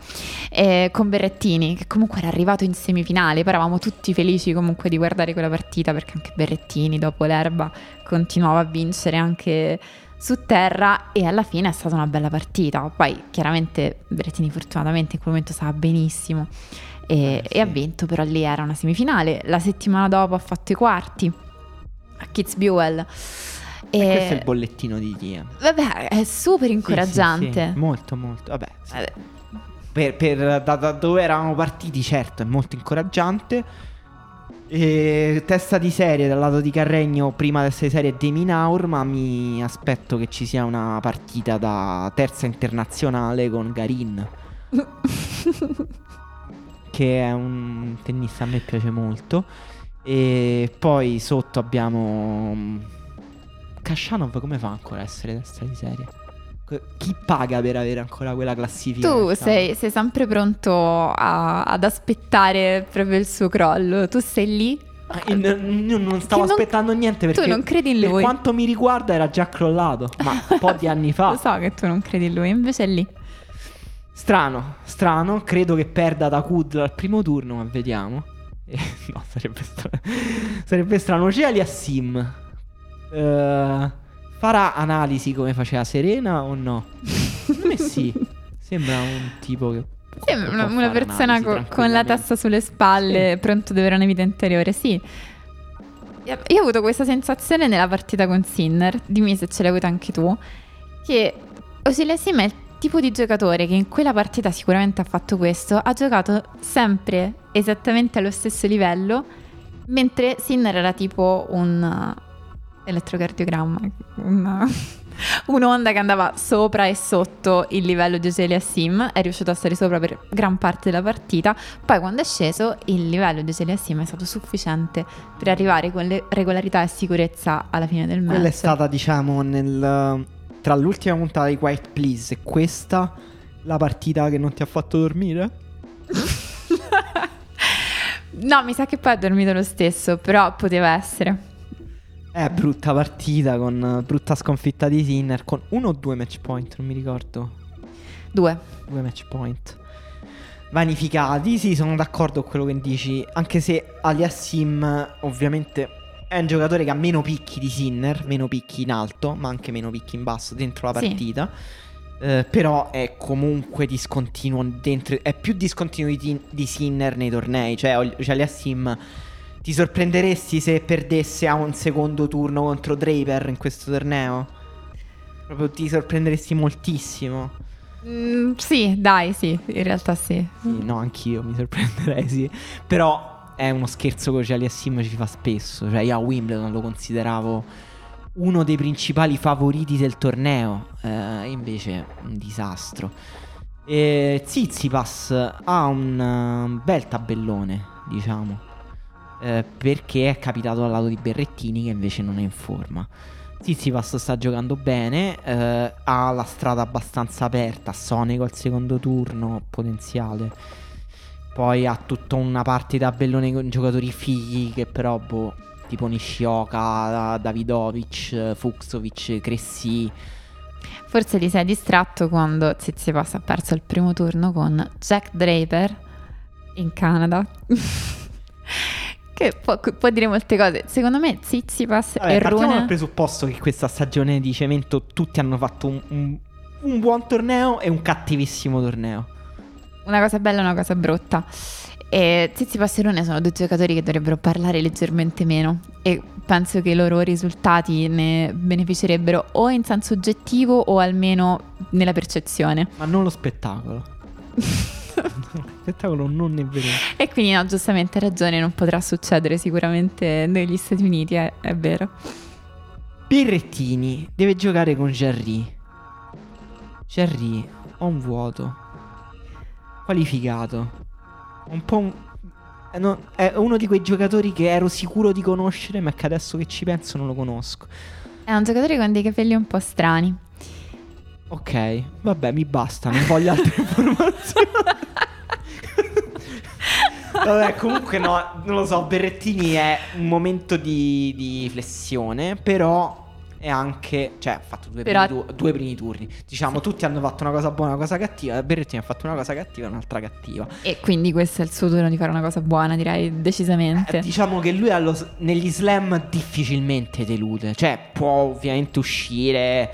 A: eh, con Berrettini, che comunque era arrivato in semifinale. Poi eravamo tutti felici comunque di guardare quella partita perché anche Berrettini, dopo l'erba, continuava a vincere anche su terra e alla fine è stata una bella partita. Poi chiaramente Berrettini fortunatamente in quel momento stava benissimo e,
B: Eh, sì.
A: e ha vinto, però lì era una semifinale. La settimana dopo ha fatto i quarti a Kitzbühel.
B: E
A: E
B: questo è il bollettino di Tia.
A: vabbè, è super incoraggiante.
B: Molto, molto. Vabbè, sì.
A: Eh,
B: per, per- da, da dove eravamo partiti, certo, è molto incoraggiante. E testa di serie dal lato di Carregno, prima testa di serie Demi Naur, ma mi aspetto che ci sia una partita da terza internazionale con Garin, che è un tennista a me piace molto. E poi sotto abbiamo mm, Kashanov, come fa ancora a essere testa di serie? Chi paga per avere ancora quella classifica?
A: Tu sei, sei sempre pronto a- ad aspettare proprio il suo crollo. Tu sei lì.
B: Ah, Io non stavo
A: non-
B: aspettando niente perché
A: tu non credi in
B: per
A: lui.
B: quanto mi riguarda era già crollato, ma un po' di anni fa.
A: Lo so che tu non credi in lui, invece è lì.
B: Strano, strano, credo che perda da Kud al primo turno, ma vediamo. Eh, no, sarebbe strano. sarebbe strano. C'è Aliassim. Eh, farà analisi come faceva Serena o no? Secondo me sì. Sembra un tipo che...
A: Sembra una, una persona co- con la testa sulle spalle, pronto ad avere una vita interiore, sì. Io ho avuto questa sensazione nella partita con Sinner, dimmi se ce l'hai avuta anche tu, che Sim è il tipo di giocatore che in quella partita sicuramente ha fatto questo, ha giocato sempre esattamente allo stesso livello, mentre Sinner era tipo un uh, elettrocardiogramma, un- un'onda che andava sopra e sotto il livello di Ocelia Sim, è riuscito a stare sopra per gran parte della partita, poi quando è sceso il livello di Ocelia Sim è stato sufficiente per arrivare con le regolarità e sicurezza alla fine del match.
B: Quella è stata, diciamo, nel, tra l'ultima puntata di Quiet Please e questa, la partita che non ti ha fatto dormire?
A: no, mi sa che poi ha dormito lo stesso, però poteva essere.
B: È brutta partita con eh, brutta sconfitta di Sinner con uno o due match point, non mi ricordo.
A: Due.
B: Due match point. Vanificati, sì, sono d'accordo con quello che dici. Anche se Aliassim, ovviamente, è un giocatore che ha meno picchi di Sinner, meno picchi in alto, ma anche meno picchi in basso dentro la
A: Sì.
B: partita. Eh, però è comunque discontinuo dentro. È più discontinuo di, di Sinner nei tornei. Cioè, Ol- cioè Aliassim. Ti sorprenderesti se perdesse a un secondo turno contro Draper in questo torneo? Proprio ti sorprenderesti moltissimo.
A: Mm, sì, dai, sì, in realtà sì.
B: Sì, no, anch'io mi sorprenderei, sì. Però è uno scherzo che Celi Assim ci fa spesso. Cioè, io a Wimbledon lo consideravo uno dei principali favoriti del torneo. Eh, invece, un disastro. E Zizipas ha un bel tabellone, diciamo. eh, perché è capitato al lato di Berrettini, che invece non è in forma. Zizipas sta giocando bene, eh, ha la strada abbastanza aperta, Sonico al secondo turno, potenziale. Poi ha tutta una parte tabellone con giocatori fighi che però, boh, tipo Nishioka, Davidovic, Fuxovic, Cressi.
A: Forse ti sei distratto quando Tsitsipas ha perso il primo turno con Jack Draper in Canada. che può, può dire molte cose. Secondo me Tsitsipas
B: Vabbè,
A: e
B: partiamo dal
A: Rune...
B: presupposto che questa stagione di cemento tutti hanno fatto un, un- un buon torneo e un cattivissimo torneo.
A: Una cosa bella e una cosa brutta. E Tsitsipas e Rune sono due giocatori che dovrebbero parlare leggermente meno e penso che i loro risultati ne beneficerebbero o in senso oggettivo o almeno nella percezione.
B: Ma non lo spettacolo. lo spettacolo non ne vedo.
A: E quindi no, giustamente hai ragione, non potrà succedere sicuramente negli Stati Uniti, è, è vero.
B: Berrettini deve giocare con Jarry. Jarry, ho un vuoto. Qualificato. Un po' un... eh, no, è uno di quei giocatori che ero sicuro di conoscere, ma che adesso che ci penso non lo conosco.
A: È un giocatore con dei capelli un po' strani.
B: Ok, vabbè, mi basta, non voglio altre informazioni. Vabbè, comunque no, non lo so, Berrettini è un momento di, di flessione, però e anche, cioè ha fatto due,
A: Però-
B: primi, due primi turni. Diciamo,
A: Sì.
B: tutti hanno fatto una cosa buona, una cosa cattiva. Berrettini ha fatto una cosa cattiva e un'altra cattiva.
A: E quindi questo è il suo turno di fare una cosa buona, direi decisamente.
B: Eh, diciamo che lui allo negli slam difficilmente delude. Cioè, può ovviamente uscire.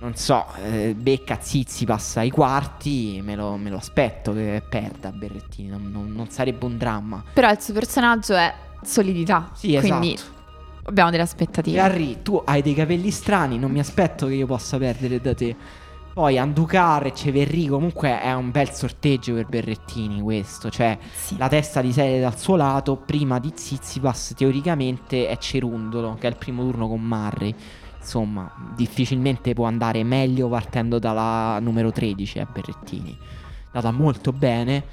B: Non so, eh, becca Zizi, passa ai quarti. Me lo, me lo aspetto che perda Berrettini. Non, non- non sarebbe un dramma.
A: Però il suo personaggio è solidità.
B: Sì,
A: quindi
B: esatto.
A: Abbiamo delle aspettative.
B: Harry, tu hai dei capelli strani. Non mi aspetto che io possa perdere da te. Poi Anducar e Ceverri comunque è un bel sorteggio per Berrettini questo. Cioè,
A: Sì.
B: la testa di serie dal suo lato, prima di Zizipas teoricamente è Cerundolo, che è il primo turno con Marri. Insomma, difficilmente può andare meglio partendo dalla numero 13 a Berrettini. Data molto bene.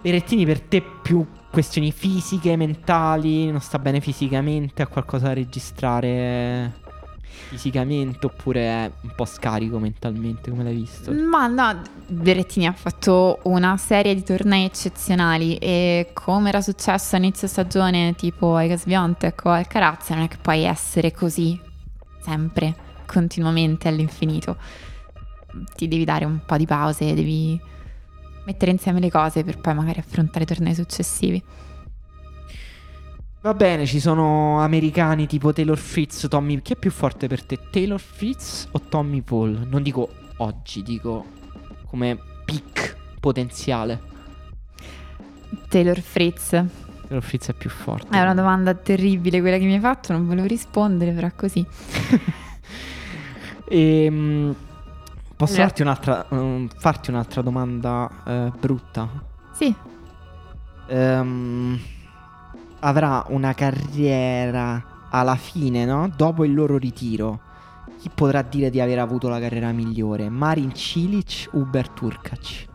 B: Berrettini per te più questioni fisiche, mentali, non sta bene fisicamente, ha qualcosa da registrare fisicamente oppure è un po' scarico mentalmente, come l'hai visto?
A: Ma no, Berrettini ha fatto una serie di tornei eccezionali e come era successo a inizio stagione tipo ai Casbiontek o al Carazza non è che puoi essere così sempre, continuamente all'infinito. Ti devi dare un po' di pause, devi mettere insieme le cose per poi magari affrontare i tornei successivi.
B: Va bene, ci sono americani tipo Taylor Fritz, Tommy. Chi è più forte per te? Taylor Fritz o Tommy Paul? Non dico oggi, dico come peak potenziale.
A: Taylor Fritz, è
B: Taylor Fritz è più forte.
A: una domanda terribile quella che mi hai fatto, non volevo rispondere, però è così.
B: Ehm, posso
A: Allora-
B: farti un'altra, um, farti un'altra domanda eh, brutta?
A: Sì,
B: Ehm, avrà una carriera alla fine, no? Dopo il loro ritiro. Chi potrà dire di aver avuto la carriera migliore? Marin Cilic, Uber Turkac.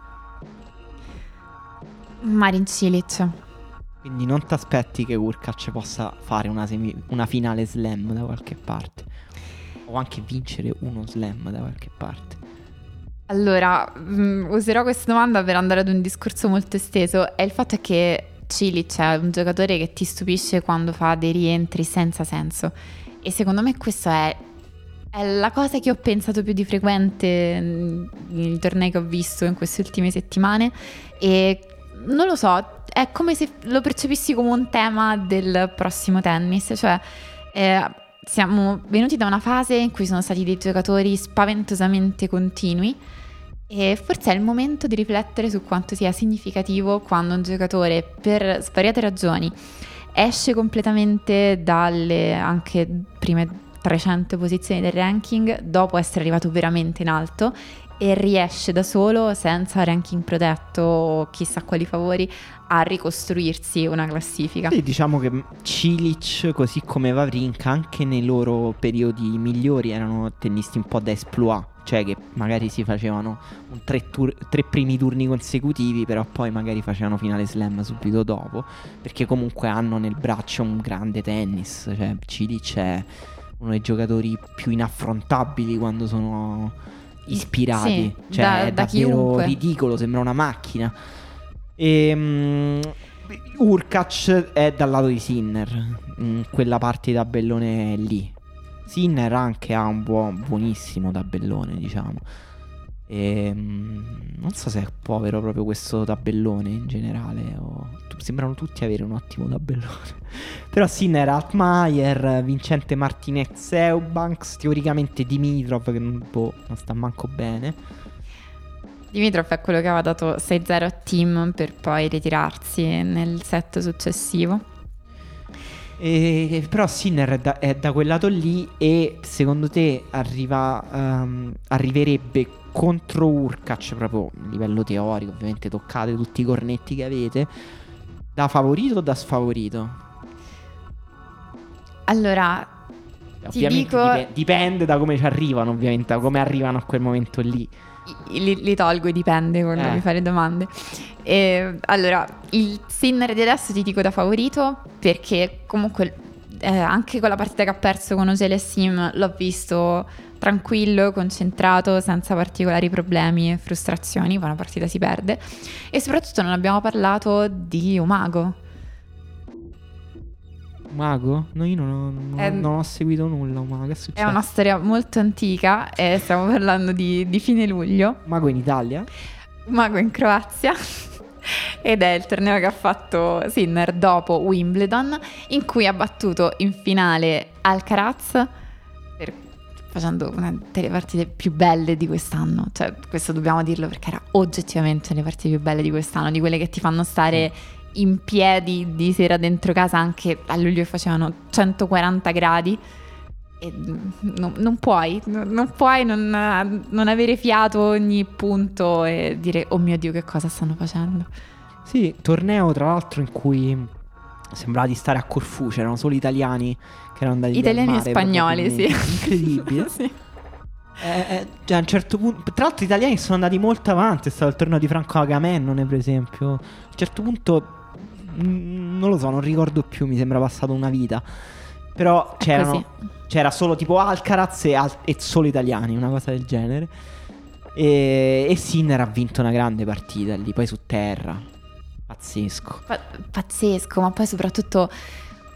A: Marin Cilic.
B: Quindi non ti aspetti che Urkac possa fare una, semi- una finale slam da qualche parte. O anche vincere uno slam da qualche parte.
A: Allora, mm, userò questa domanda per andare ad un discorso molto esteso. E il fatto è che Cilic è un giocatore che ti stupisce quando fa dei rientri senza senso. E secondo me questa è, è la cosa che ho pensato più di frequente mm, nei tornei che ho visto in queste ultime settimane. E non lo so, è come se lo percepissi come un tema del prossimo tennis. Cioè, eh, siamo venuti da una fase in cui sono stati dei giocatori spaventosamente continui e forse è il momento di riflettere su quanto sia significativo quando un giocatore, per svariate ragioni, esce completamente dalle anche prime 300 posizioni del ranking dopo essere arrivato veramente in alto e riesce da solo, senza ranking protetto o chissà quali favori, a ricostruirsi una classifica.
B: Sì, diciamo che Cilic, così come Vavrinka, anche nei loro periodi migliori erano tennisti un po' da esploit. Cioè che magari si facevano tre, tur- tre primi turni consecutivi, però poi magari facevano finale slam subito dopo. Perché comunque hanno nel braccio un grande tennis. Cioè Cilic è uno dei giocatori più inaffrontabili quando sono ispirati.
A: Sì,
B: cioè
A: da-
B: è
A: da
B: davvero
A: chiunque.
B: ridicolo, sembra una macchina. E Urkac è dal lato di Sinner, in quella parte di tabellone lì. Sinner anche ha un buon, buonissimo tabellone, diciamo. E, non so se è povero proprio questo tabellone in generale. O... Sembrano tutti avere un ottimo tabellone. Però Sinner, Altmaier, Vincente Martinez, Eubanks, teoricamente Dimitrov che non, boh, non sta manco bene.
A: Dimitrov è quello che aveva dato 6-0 a Team per poi ritirarsi nel set successivo.
B: E, però Sinner è da, è da quel lato lì e secondo te arriva, ehm, arriverebbe contro Urkac proprio a livello teorico, ovviamente toccate tutti i cornetti che avete, da favorito o da sfavorito?
A: Allora, Ti
B: ovviamente
A: dico-
B: dipe- dipende da come ci arrivano, ovviamente, da come arrivano a quel momento lì.
A: li, li tolgo e dipende quando
B: Eh.
A: mi fai le domande. E, allora, il Sinner di adesso ti dico da favorito perché comunque eh, anche con la partita che ha perso con Ogele Sim l'ho visto tranquillo, concentrato, senza particolari problemi e frustrazioni, poi una partita si perde. E soprattutto non abbiamo parlato di Umago.
B: Mago? No, io non ho, non,
A: È-
B: non ho seguito nulla. Mago, che è
A: È una storia molto antica e stiamo parlando di, di fine luglio.
B: Mago in Italia?
A: Mago in Croazia. Ed è il torneo che ha fatto Sinner dopo Wimbledon, in cui ha battuto in finale Alcaraz, per- facendo una delle partite più belle di quest'anno. Cioè, questo dobbiamo dirlo perché era oggettivamente le partite più belle di quest'anno, di quelle che ti fanno stare in piedi di sera dentro casa anche a luglio facevano 140 gradi. E mm, non, non puoi, non puoi non, non avere fiato ogni punto e dire oh mio Dio che cosa stanno facendo.
B: Sì, torneo tra l'altro in cui sembrava di stare a Corfù, c'erano solo italiani che erano andati
A: Italiani e
B: mare,
A: spagnoli, sì.
B: Incredibile.
A: Sì.
B: Eh, eh, cioè, a un certo punto, tra l'altro, gli italiani sono andati molto avanti. È stato il torneo di Franco Agamennone, per esempio. A un certo punto, mm, non lo so, non ricordo più. Mi sembra passata una vita. Però c'era solo tipo Alcaraz e, al- e solo italiani, una cosa del genere. E, e Sinner ha vinto una grande partita lì, poi su terra. Pazzesco.
A: Pa- pazzesco, ma poi soprattutto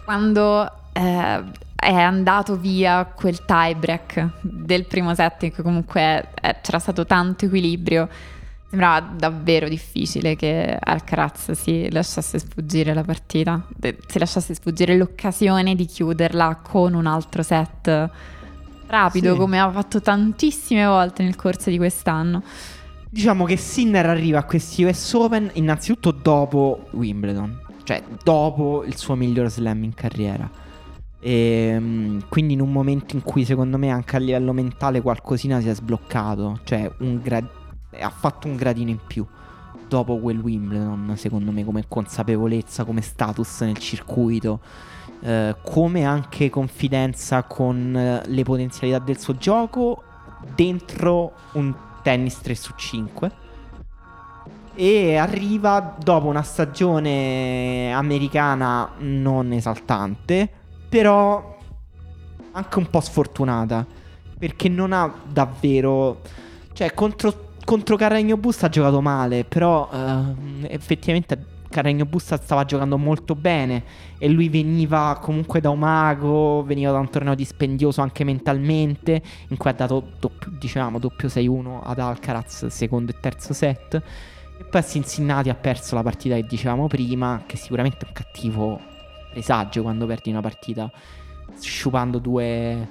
A: quando eh, è andato via quel tie break del primo set in cui comunque eh, c'era stato tanto equilibrio. Sembrava davvero difficile che Alcaraz si lasciasse sfuggire la partita, si lasciasse sfuggire l'occasione di chiuderla con un altro set rapido,
B: Sì.
A: come ha fatto tantissime volte nel corso di quest'anno.
B: Diciamo che Sinner arriva a questi US Open innanzitutto dopo Wimbledon, cioè dopo il suo miglior slam in carriera. E, quindi in un momento in cui secondo me anche a livello mentale qualcosina si è sbloccato, cioè un gra- ha fatto un gradino in più dopo quel Wimbledon, secondo me come consapevolezza, come status nel circuito, eh, come anche confidenza con eh, le potenzialità del suo gioco dentro un tennis 3 su 5 e arriva dopo una stagione americana non esaltante, però anche un po' sfortunata, perché non ha davvero... Cioè, contro, contro Carregno Busta ha giocato male, però ehm, effettivamente Carregno Busta stava giocando molto bene e lui veniva comunque da un mago, veniva da un torneo dispendioso anche mentalmente, in cui ha dato doppio, diciamo, doppio 6-1 ad Alcaraz, secondo e terzo set. E poi a Cincinnati ha perso la partita che dicevamo prima, che sicuramente è un cattivo presagio quando perdi una partita sciupando due,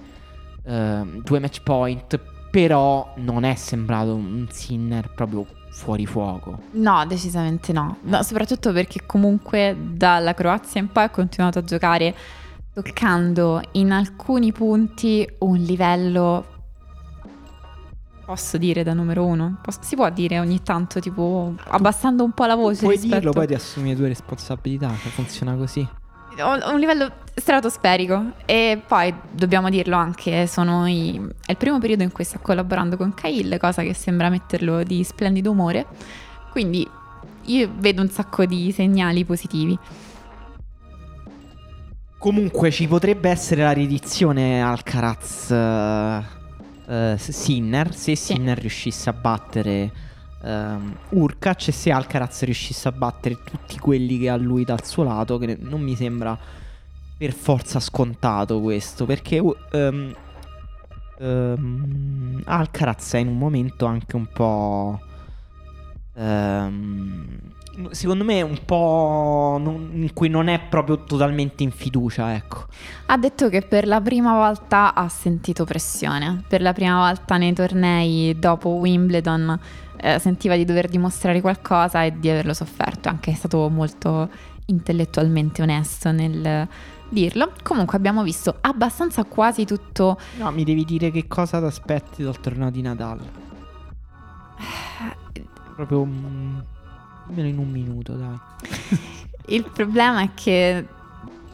B: ehm, due match point, però non è sembrato un Sinner proprio fuori fuoco.
A: No, decisamente no. No, Soprattutto perché comunque dalla Croazia in poi ha continuato a giocare toccando in alcuni punti un livello, posso dire da numero uno? Posso- si può dire ogni tanto, tipo, abbassando un po' la voce
B: Puoi
A: rispetto...
B: dirlo, poi ti assumi le tue responsabilità, che funziona così.
A: Un livello stratosferico e poi dobbiamo dirlo anche sono i- è il primo periodo in cui sta collaborando con Cahill cosa che sembra metterlo di splendido umore. Quindi io vedo un sacco di segnali positivi.
B: Comunque ci potrebbe essere la riedizione Alcaraz eh, eh, Sinner se Sinner riuscisse a battere ehm, Urkac e se Alcaraz riuscisse a battere tutti quelli che ha lui dal suo lato che non mi sembra per forza scontato questo perché ehm, ehm, Alcaraz è in un momento anche un po' ehm, secondo me un po' non- in cui non è proprio totalmente in fiducia ecco.
A: Ha detto che per la prima volta ha sentito pressione. Per la prima volta nei tornei dopo Wimbledon eh, sentiva di dover dimostrare qualcosa e di averlo sofferto anche è stato molto intellettualmente onesto nel dirlo. Comunque abbiamo visto abbastanza quasi tutto.
B: No mi devi dire che cosa ti aspetti dal torneo di Nadal? Proprio dimmelo in un minuto dai
A: Il problema è che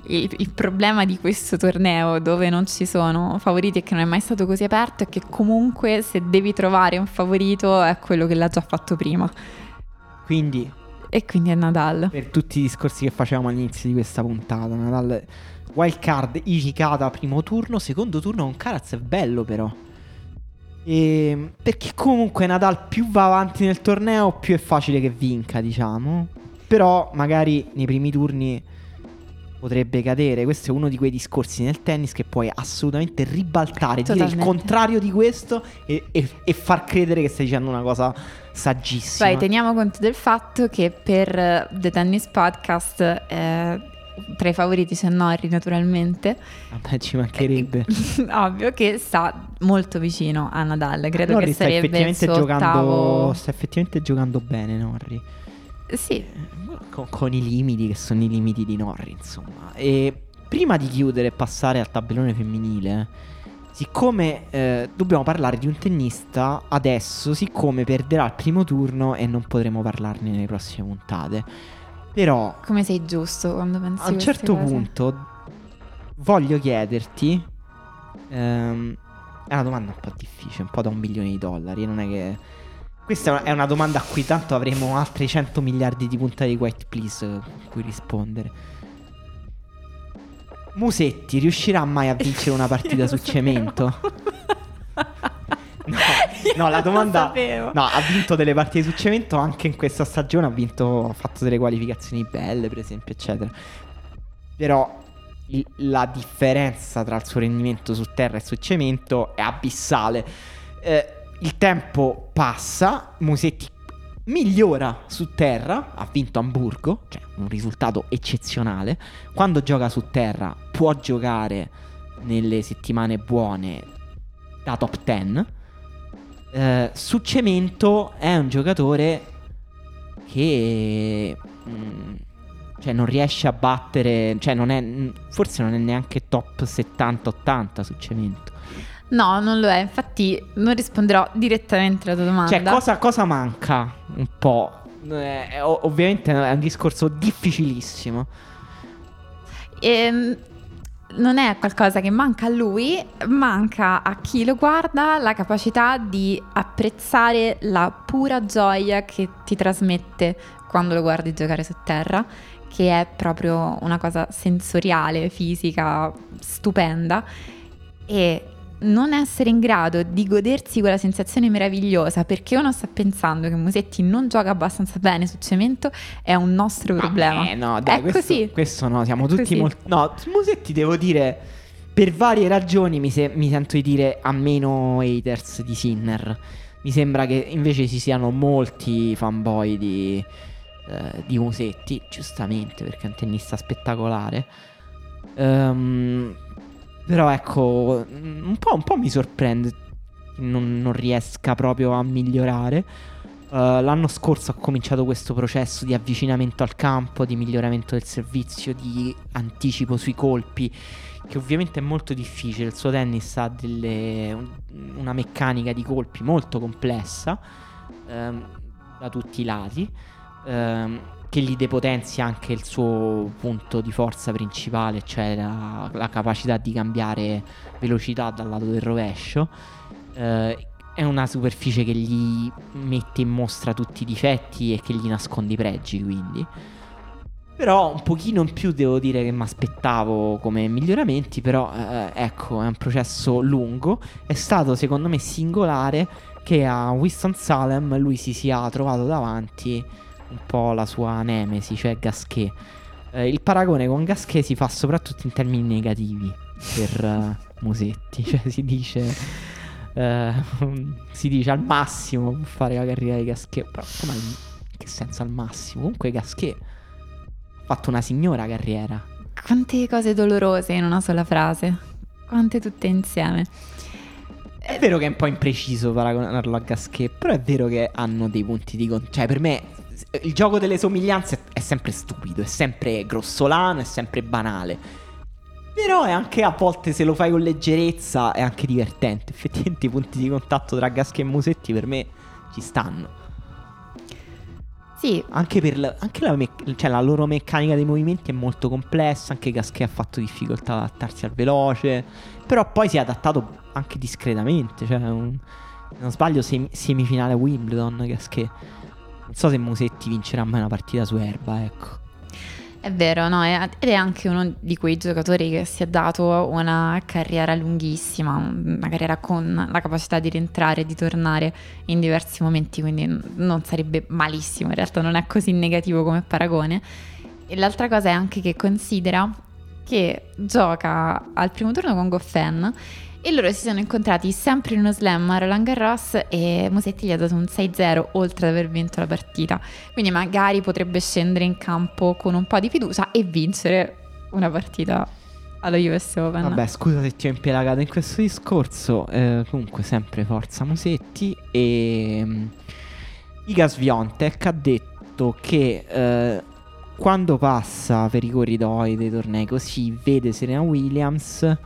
A: il, il problema di questo torneo dove non ci sono favoriti e che non è mai stato così aperto è che comunque se devi trovare un favorito è quello che l'ha già fatto prima
B: quindi
A: e quindi è Nadal.
B: per tutti i discorsi che facevamo all'inizio di questa puntata. Nadal, wild card, Ichikata primo turno, secondo turno con Karaz è bello però. E, perché comunque Nadal più va avanti nel torneo più è facile che vinca, diciamo. Però magari nei primi turni potrebbe cadere. Questo è uno di quei discorsi nel tennis che puoi assolutamente ribaltare, dire il
A: Totalmente.
B: contrario di questo e, e- e far credere che stai dicendo una cosa saggissima.
A: Poi teniamo conto del fatto che per The Tennis Podcast, eh, tra i favoriti c'è Norri naturalmente,
B: Vabbè, ci mancherebbe.
A: ovvio che sta molto vicino a Nadal, credo
B: Norri
A: che
B: sta
A: sarebbe
B: effettivamente, giocando,
A: ottavo...
B: sta effettivamente giocando bene, Norri.
A: Sì,
B: Con, con i limiti che sono i limiti di Norri, insomma. E prima di chiudere e passare al tabellone femminile, siccome eh, dobbiamo parlare di un tennista adesso, siccome perderà il primo turno e non potremo parlarne nelle prossime puntate. Però
A: come sei giusto quando pensi
B: a un certo
A: cose.
B: punto voglio chiederti. ehm, è una domanda un po' difficile, un po' da un milione di dollari. Non è che. Questa è una, domanda a cui tanto avremo altri 100 miliardi di puntate di White Please con cui rispondere. Musetti riuscirà mai a vincere una partita su cemento? No, la domanda. No, ha vinto delle partite su cemento anche in questa stagione. Ha vinto, ha fatto delle qualificazioni belle, per esempio, eccetera. Però il- la differenza tra il suo rendimento su terra e su cemento è abissale. Eh, il tempo passa, Musetti migliora su terra, ha vinto Hamburgo, cioè un risultato eccezionale. Quando gioca su terra può giocare nelle settimane buone da top 10. Eh, su cemento è un giocatore che mm, cioè non riesce a battere, cioè non è mm, forse non è neanche top 70-80 su cemento.
A: No, non lo è. Infatti, non risponderò direttamente alla tua domanda.
B: Cioè cosa, cosa manca un po'? Eh, ov- ovviamente è un discorso difficilissimo.
A: Ehm, non è qualcosa che manca a lui, manca a chi lo guarda la capacità di apprezzare la pura gioia che ti trasmette quando lo guardi giocare su terra, che è proprio una cosa sensoriale, fisica, stupenda. E non essere in grado di godersi quella sensazione meravigliosa perché uno sta pensando che Musetti non gioca abbastanza bene su cemento è un nostro problema.
B: Eh no, dai,
A: È
B: questo,
A: così.
B: questo no, siamo
A: È
B: tutti molto... No, Musetti devo dire, per varie ragioni mi, se- mi sento di dire a meno haters di Sinner. Mi sembra che invece ci siano molti fanboy di, eh, di Musetti, giustamente perché è un tennista spettacolare. Ehm, però ecco, un po', un po' mi sorprende non, non riesca proprio a migliorare. Uh, l'anno scorso ha cominciato questo processo di avvicinamento al campo, di miglioramento del servizio, di anticipo sui colpi, che ovviamente è molto difficile. Il suo tennis ha delle- un- una meccanica di colpi molto complessa ehm, da tutti i lati, ehm, che gli depotenzia anche il suo punto di forza principale, cioè la, la capacità di cambiare velocità dal lato del rovescio. Eh, è una superficie che gli mette in mostra tutti i difetti e che gli nasconde i pregi, quindi. Però un pochino in più devo dire che mi aspettavo come miglioramenti, però eh, ecco, è un processo lungo. È stato secondo me singolare che a Winston-Salem lui si sia trovato davanti un po' la sua nemesi, cioè Gasquet. Eh, il paragone con Gasquet si fa soprattutto in termini negativi per eh, Musetti, cioè si dice eh, si dice al massimo fare la carriera di Gasquet, però come che senso al massimo? Comunque Gasquet ha fatto una signora carriera.
A: Quante cose dolorose in una sola frase. Quante tutte insieme.
B: È vero che è un po' impreciso paragonarlo a Gasquet, però è vero che hanno dei punti di contatto. Cioè, per me il gioco delle somiglianze è sempre stupido, è sempre grossolano, è sempre banale. Però è anche a volte, se lo fai con leggerezza, è anche divertente. Effettivamente i punti di contatto tra Gasquet e Musetti per me ci stanno.
A: Sì,
B: Anche per la, anche la, mec- cioè la loro meccanica dei movimenti è molto complessa. Anche Gasquet ha fatto difficoltà ad adattarsi al veloce. Però poi si è adattato anche discretamente. Cioè, un- non sbaglio, sem- semifinale Wimbledon. Gasquet. Non so se Musetti vincerà mai una partita su erba. Ecco.
A: è vero, no? ed è anche uno di quei giocatori che si è dato una carriera lunghissima, una carriera con la capacità di rientrare e di tornare in diversi momenti, quindi non sarebbe malissimo, in realtà non è così negativo come paragone. E l'altra cosa è anche che considera che gioca al primo turno con Goffin e loro si sono incontrati sempre in uno slam a Roland Garros e Musetti gli ha dato un 6-0 oltre ad aver vinto la partita. Quindi magari potrebbe scendere in campo con un po' di fiducia e vincere una partita allo US Open.
B: Vabbè, scusa se ti ho impiegato in questo discorso. Eh, comunque, sempre forza Musetti. E um, Iga Sviontek ha detto che eh, quando passa per i corridoi dei tornei così vede Serena Williams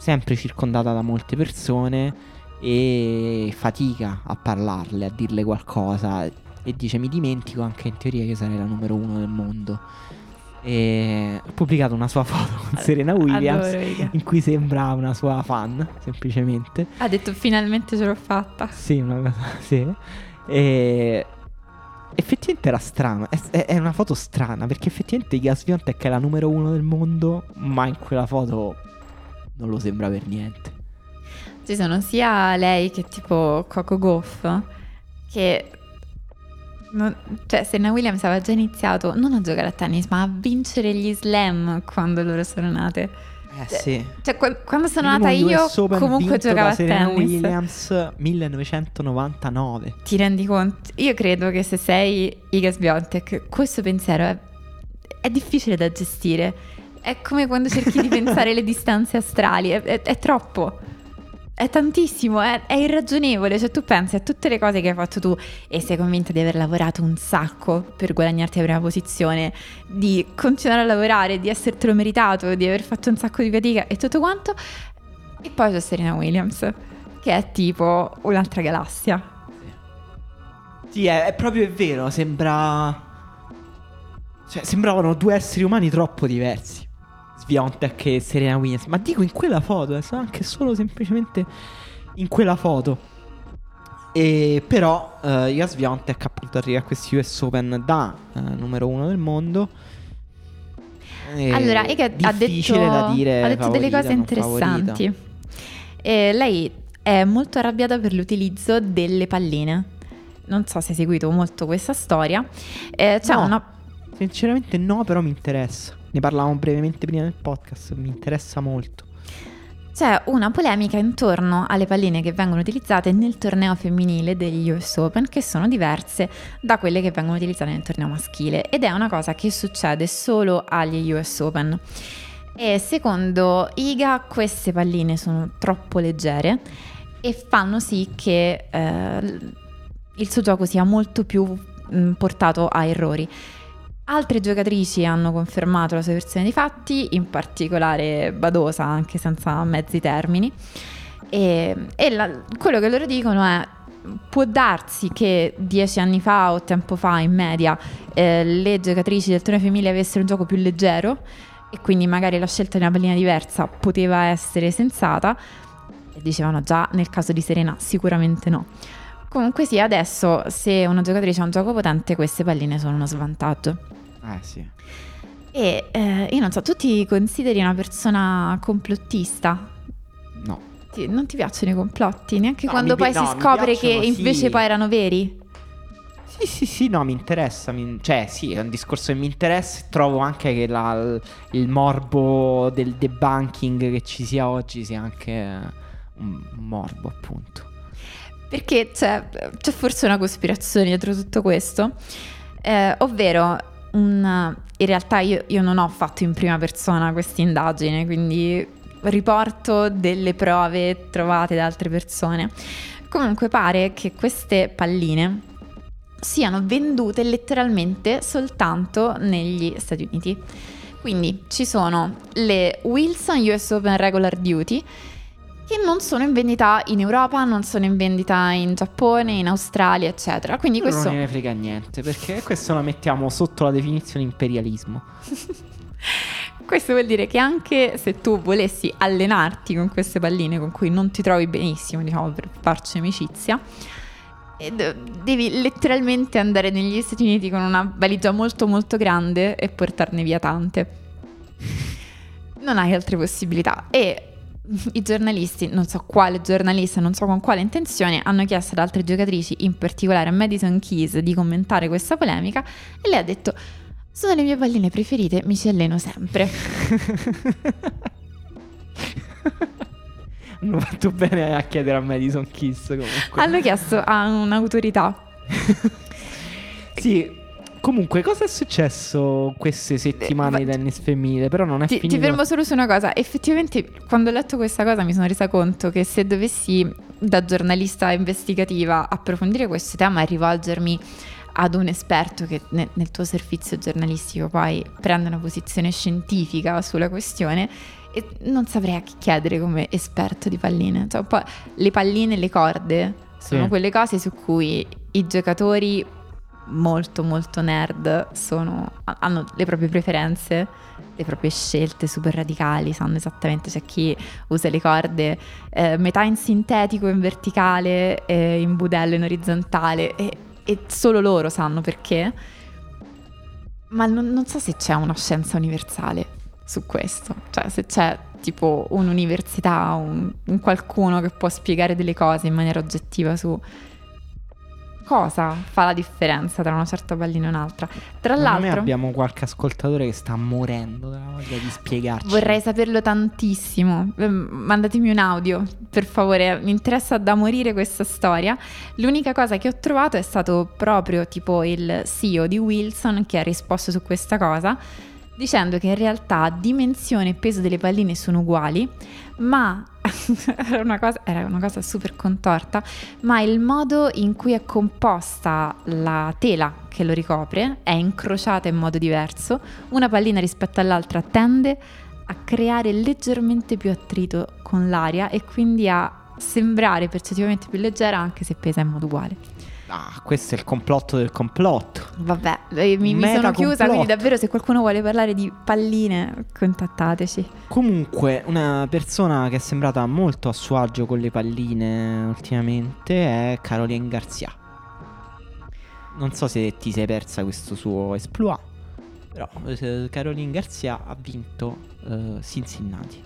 B: sempre circondata da molte persone e fatica a parlarle, a dirle qualcosa. E dice mi dimentico anche in teoria che sarei la numero uno del mondo. E ha pubblicato una sua foto con Serena Williams in cui sembra una sua fan semplicemente.
A: Ha detto finalmente ce l'ho fatta.
B: Sì una cosa sì. E effettivamente era strano è, è, una foto strana perché effettivamente Gas Viontek è la numero uno del mondo ma in quella foto non lo sembra per niente
A: ci sono sia lei che tipo Coco Goff che non, cioè, Serena Williams aveva già iniziato non a giocare a tennis, ma a vincere gli slam quando loro sono nate.
B: Eh sì.
A: Cioè, quando sono nata io comunque giocavo a
B: Serena
A: tennis.
B: Williams 1999.
A: Ti rendi conto? Io credo che se sei Iga Swiatek, questo pensiero è, è, difficile da gestire. È come quando cerchi di pensare le distanze astrali, è, è, è troppo. È tantissimo, è, è, irragionevole. Cioè, tu pensi a tutte le cose che hai fatto tu e sei convinta di aver lavorato un sacco per guadagnarti la prima posizione, di continuare a lavorare, di essertelo meritato, di aver fatto un sacco di fatica e tutto quanto. E poi c'è Serena Williams, che è tipo un'altra galassia.
B: Sì, è, è proprio vero. Sembra. Cioè, sembravano due esseri umani troppo diversi. Sviontek e Serena Williams. Ma dico in quella foto, eh, anche solo semplicemente in quella foto. E però uh, Iga Sviontek appunto arriva a questi US Open da uh, numero uno del mondo.
A: E allora, Iga ha detto,
B: da dire
A: ha detto
B: favorita,
A: delle cose interessanti. E lei è molto arrabbiata per l'utilizzo delle palline. Non so se hai seguito molto questa storia. Eh, c'è
B: no,
A: una...
B: Sinceramente no, però mi interessa. Ne parlavamo brevemente prima del podcast, mi interessa molto.
A: C'è una polemica intorno alle palline che vengono utilizzate nel torneo femminile degli US Open che sono diverse da quelle che vengono utilizzate nel torneo maschile ed è una cosa che succede solo agli US Open. E secondo Iga queste palline sono troppo leggere e fanno sì che eh, il suo gioco sia molto più portato a errori. Altre giocatrici hanno confermato la sua versione dei fatti, in particolare Badosa, anche senza mezzi termini. E, e la, quello che loro dicono è può darsi che dieci anni fa o tempo fa in media eh, le giocatrici del torneo femminile avessero un gioco più leggero e quindi magari la scelta di una pallina diversa poteva essere sensata e dicevano già nel caso di Serena sicuramente no. Comunque sì, adesso se una giocatrice ha un gioco potente queste palline sono uno svantaggio.
B: Eh sì.
A: E eh, io non so, tu ti consideri una persona complottista?
B: No.
A: Ti, non ti piacciono i complotti? Neanche
B: No,
A: quando
B: mi
A: poi
B: pi-
A: si
B: no, mi
A: scopre che
B: piacciono,
A: invece
B: sì.
A: poi erano veri?
B: Sì, sì, sì, no, mi interessa. mi- cioè, sì, è un discorso che mi interessa. e Trovo anche che la- il morbo del debunking che ci sia oggi sia anche un un morbo, appunto.
A: Perché c'è, c'è forse una cospirazione dietro tutto questo, Eh, ovvero un- in realtà io, io non ho fatto in prima persona questa indagine, quindi riporto delle prove trovate da altre persone. Comunque pare che queste palline siano vendute letteralmente soltanto negli Stati Uniti. Quindi ci sono le Wilson US Open Regular Duty che non sono in vendita in Europa, non sono in vendita in Giappone, in Australia, eccetera. Quindi questo
B: Non ne frega niente, perché questo lo mettiamo sotto la definizione imperialismo.
A: Questo vuol dire che anche se tu volessi allenarti con queste palline con cui non ti trovi benissimo, diciamo per farci amicizia, eh, de- devi letteralmente andare negli Stati Uniti con una valigia molto molto grande e portarne via tante. Non hai altre possibilità. E i giornalisti, non so quale giornalista, non so con quale intenzione, hanno chiesto ad altre giocatrici, in particolare a Madison Keys, di commentare questa polemica e lei ha detto Sono le mie palline preferite, mi ci alleno sempre.
B: Hanno fatto bene a chiedere a Madison Kiss comunque.
A: Hanno chiesto a un'autorità.
B: sì, Comunque, cosa è successo queste settimane
A: Eh,
B: di tennis femminile? Però non è
A: Ti,
B: finito.
A: ti fermo solo su una cosa. Effettivamente, quando ho letto questa cosa, mi sono resa conto che se dovessi, da giornalista investigativa, approfondire questo tema e rivolgermi ad un esperto che ne- nel tuo servizio giornalistico poi prende una posizione scientifica sulla questione, e non saprei a chi chiedere come esperto di palline. Cioè, le palline e le corde sono
B: Sì.
A: quelle cose su cui i giocatori molto molto nerd sono, hanno le proprie preferenze, le proprie scelte super radicali, sanno esattamente c'è chi usa le corde eh, metà in sintetico, in verticale, eh, in budello, in orizzontale e, e solo loro sanno perché. Ma non, non so se c'è una scienza universale su questo, cioè se c'è tipo un'università, un, un qualcuno che può spiegare delle cose in maniera oggettiva su cosa fa la differenza tra una certa pallina e un'altra. Tra
B: Secondo
A: l'altro,
B: abbiamo qualche ascoltatore che sta morendo dalla voglia di spiegarci.
A: vorrei saperlo tantissimo. Ehm, Mandatemi un audio, per favore, mi interessa da morire questa storia. L'unica cosa che ho trovato è stato proprio tipo il CEO di Wilson che ha risposto su questa cosa dicendo che in realtà dimensione e peso delle palline sono uguali, ma era, una cosa, era una cosa super contorta, ma il modo in cui è composta la tela che lo ricopre è incrociata in modo diverso. Una pallina rispetto all'altra tende a creare leggermente più attrito con l'aria e quindi a sembrare percettivamente più leggera anche se pesa in modo uguale.
B: Ah, questo è il complotto del complotto.
A: Vabbè, eh, mi, mi sono chiusa, quindi davvero se qualcuno vuole parlare di palline, contattateci.
B: Comunque, una persona che è sembrata molto a suo agio con le palline ultimamente è Caroline Garcia. Non so se ti sei persa questo suo exploit, però eh, Caroline Garcia ha vinto eh, Cincinnati.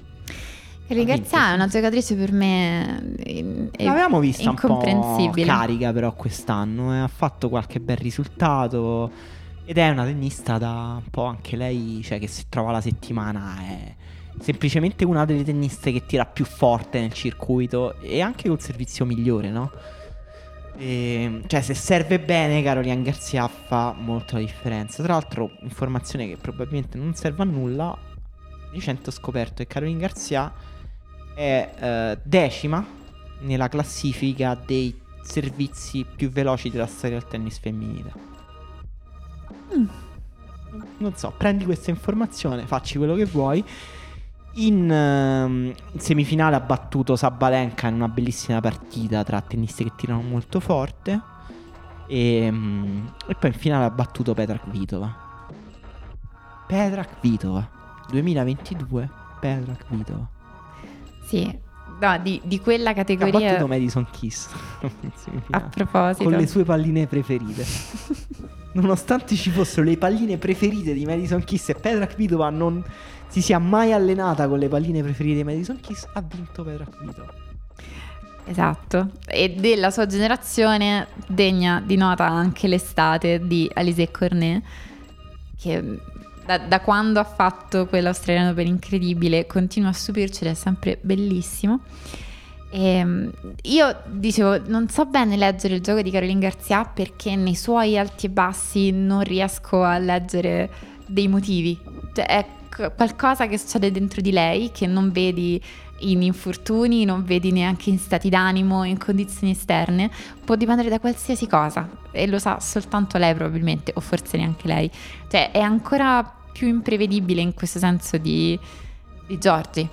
A: Kelly Garzia è una giocatrice per me eh, è-
B: L'avevamo vista un po' carica però quest'anno e ha fatto qualche bel risultato ed è una tennista da un po' anche lei, cioè che si trova la settimana è semplicemente una delle tenniste che tira più forte nel circuito e anche col servizio migliore, no? E, cioè se serve bene Caroline Garcia fa molto la differenza. Tra l'altro informazione che probabilmente non serve a nulla, recente ho scoperto che Caroline Garcia è eh, decima nella classifica dei servizi più veloci della storia del tennis femminile.
A: Mm.
B: Non so, prendi questa informazione, facci quello che vuoi. In, ehm, in semifinale ha battuto Sabalenka in una bellissima partita tra tenniste che tirano molto forte. E, mm, e poi in finale ha battuto Petra Kvitova. Petra Kvitova 2022. Petra Kvitova.
A: Sì, no, di, di quella
B: Ha
A: categoria
B: battuto Madison Kiss.
A: a proposito.
B: con le sue palline preferite. Nonostante ci fossero le palline preferite di Madison Kiss e Petra Kvitova non si sia mai allenata con le palline preferite di Madison Kiss, ha vinto Petra Kvitova.
A: Esatto, e della sua generazione degna di nota anche l'estate di Alizé Cornet, che da, da quando ha fatto quell'australiano per incredibile continua a stupirci ed è sempre bellissimo. E, io dicevo, non so bene leggere il gioco di Caroline Garcia perché nei suoi alti e bassi non riesco a leggere dei motivi. Cioè, è qualcosa che succede dentro di lei che non vedi in infortuni, non vedi neanche in stati d'animo, in condizioni esterne, può dipendere da qualsiasi cosa e lo sa soltanto lei probabilmente, o forse neanche lei. Cioè è ancora più imprevedibile in questo senso di, di Giorgi.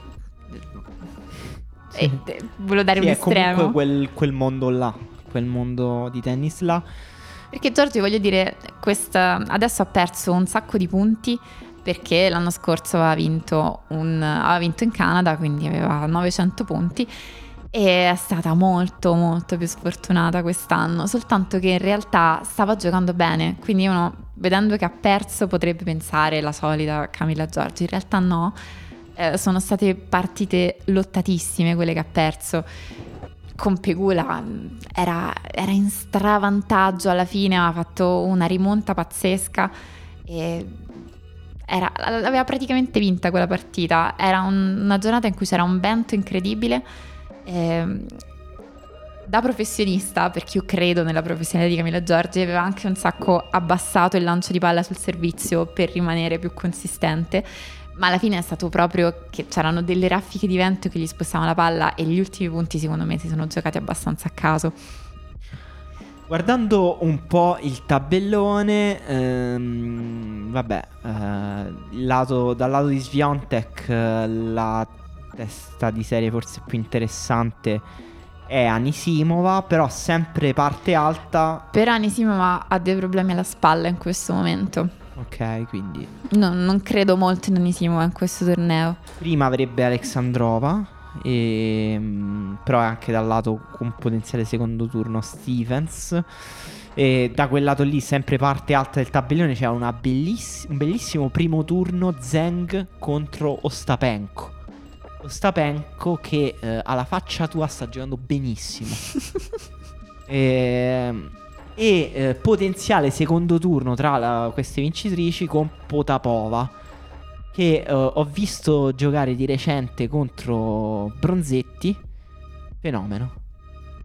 A: E, eh, volevo dare
B: Sì,
A: un
B: è comunque
A: estremo.
B: quel, quel mondo là, quel mondo di tennis là.
A: Perché Giorgi, voglio dire, questa, adesso ha perso un sacco di punti perché l'anno scorso aveva vinto, un- aveva vinto in Canada, quindi aveva 900 punti e è stata molto molto più sfortunata quest'anno, soltanto che in realtà stava giocando bene, quindi uno vedendo che ha perso potrebbe pensare la solita Camilla Giorgi, in realtà no, Eh, sono state partite lottatissime quelle che ha perso. Con Pegula mh, era, era in stravantaggio alla fine, aveva fatto una rimonta pazzesca e era, l'aveva praticamente vinta quella partita. Era un, una giornata in cui c'era un vento incredibile. Eh, da professionista, perché io credo nella professionalità di Camilla Giorgi, aveva anche un sacco abbassato il lancio di palla sul servizio per rimanere più consistente. Ma alla fine è stato proprio che c'erano delle raffiche di vento che gli spostavano la palla e gli ultimi punti secondo me si sono giocati abbastanza a caso.
B: Guardando un po' il tabellone, ehm, vabbè, eh, lato, dal lato di Sviontek eh, la testa di serie forse più interessante è Anisimova, però sempre parte alta.
A: Per Anisimova ha dei problemi alla spalla in questo momento.
B: Ok, quindi...
A: No, non credo molto in Anisimova in questo torneo.
B: Prima avrebbe Alexandrova, e, ehm, però è anche dal lato con potenziale secondo turno Stevens. E da quel lato lì, sempre parte alta del tabellone, c'è belliss- un bellissimo primo turno Zeng contro Ostapenko. Ostapenko che eh, alla faccia tua sta giocando benissimo. e, ehm, e eh, potenziale secondo turno tra la, queste vincitrici con Potapova che eh, ho visto giocare di recente contro Bronzetti. Fenomeno.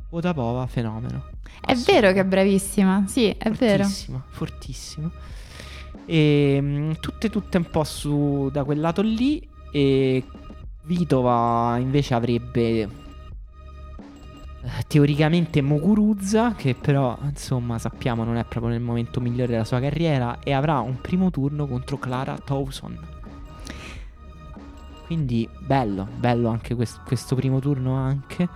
B: Potapova, fenomeno.
A: È vero che è bravissima, sì, è
B: fortissima,
A: vero.
B: Fortissima, fortissima. E mh, tutte, tutte un po' su da quel lato lì. E Vitova invece avrebbe eh, teoricamente Muguruza, che però insomma sappiamo non è proprio nel momento migliore della sua carriera, e avrà un primo turno contro Clara Towson. Quindi bello, bello anche quest- questo primo turno anche.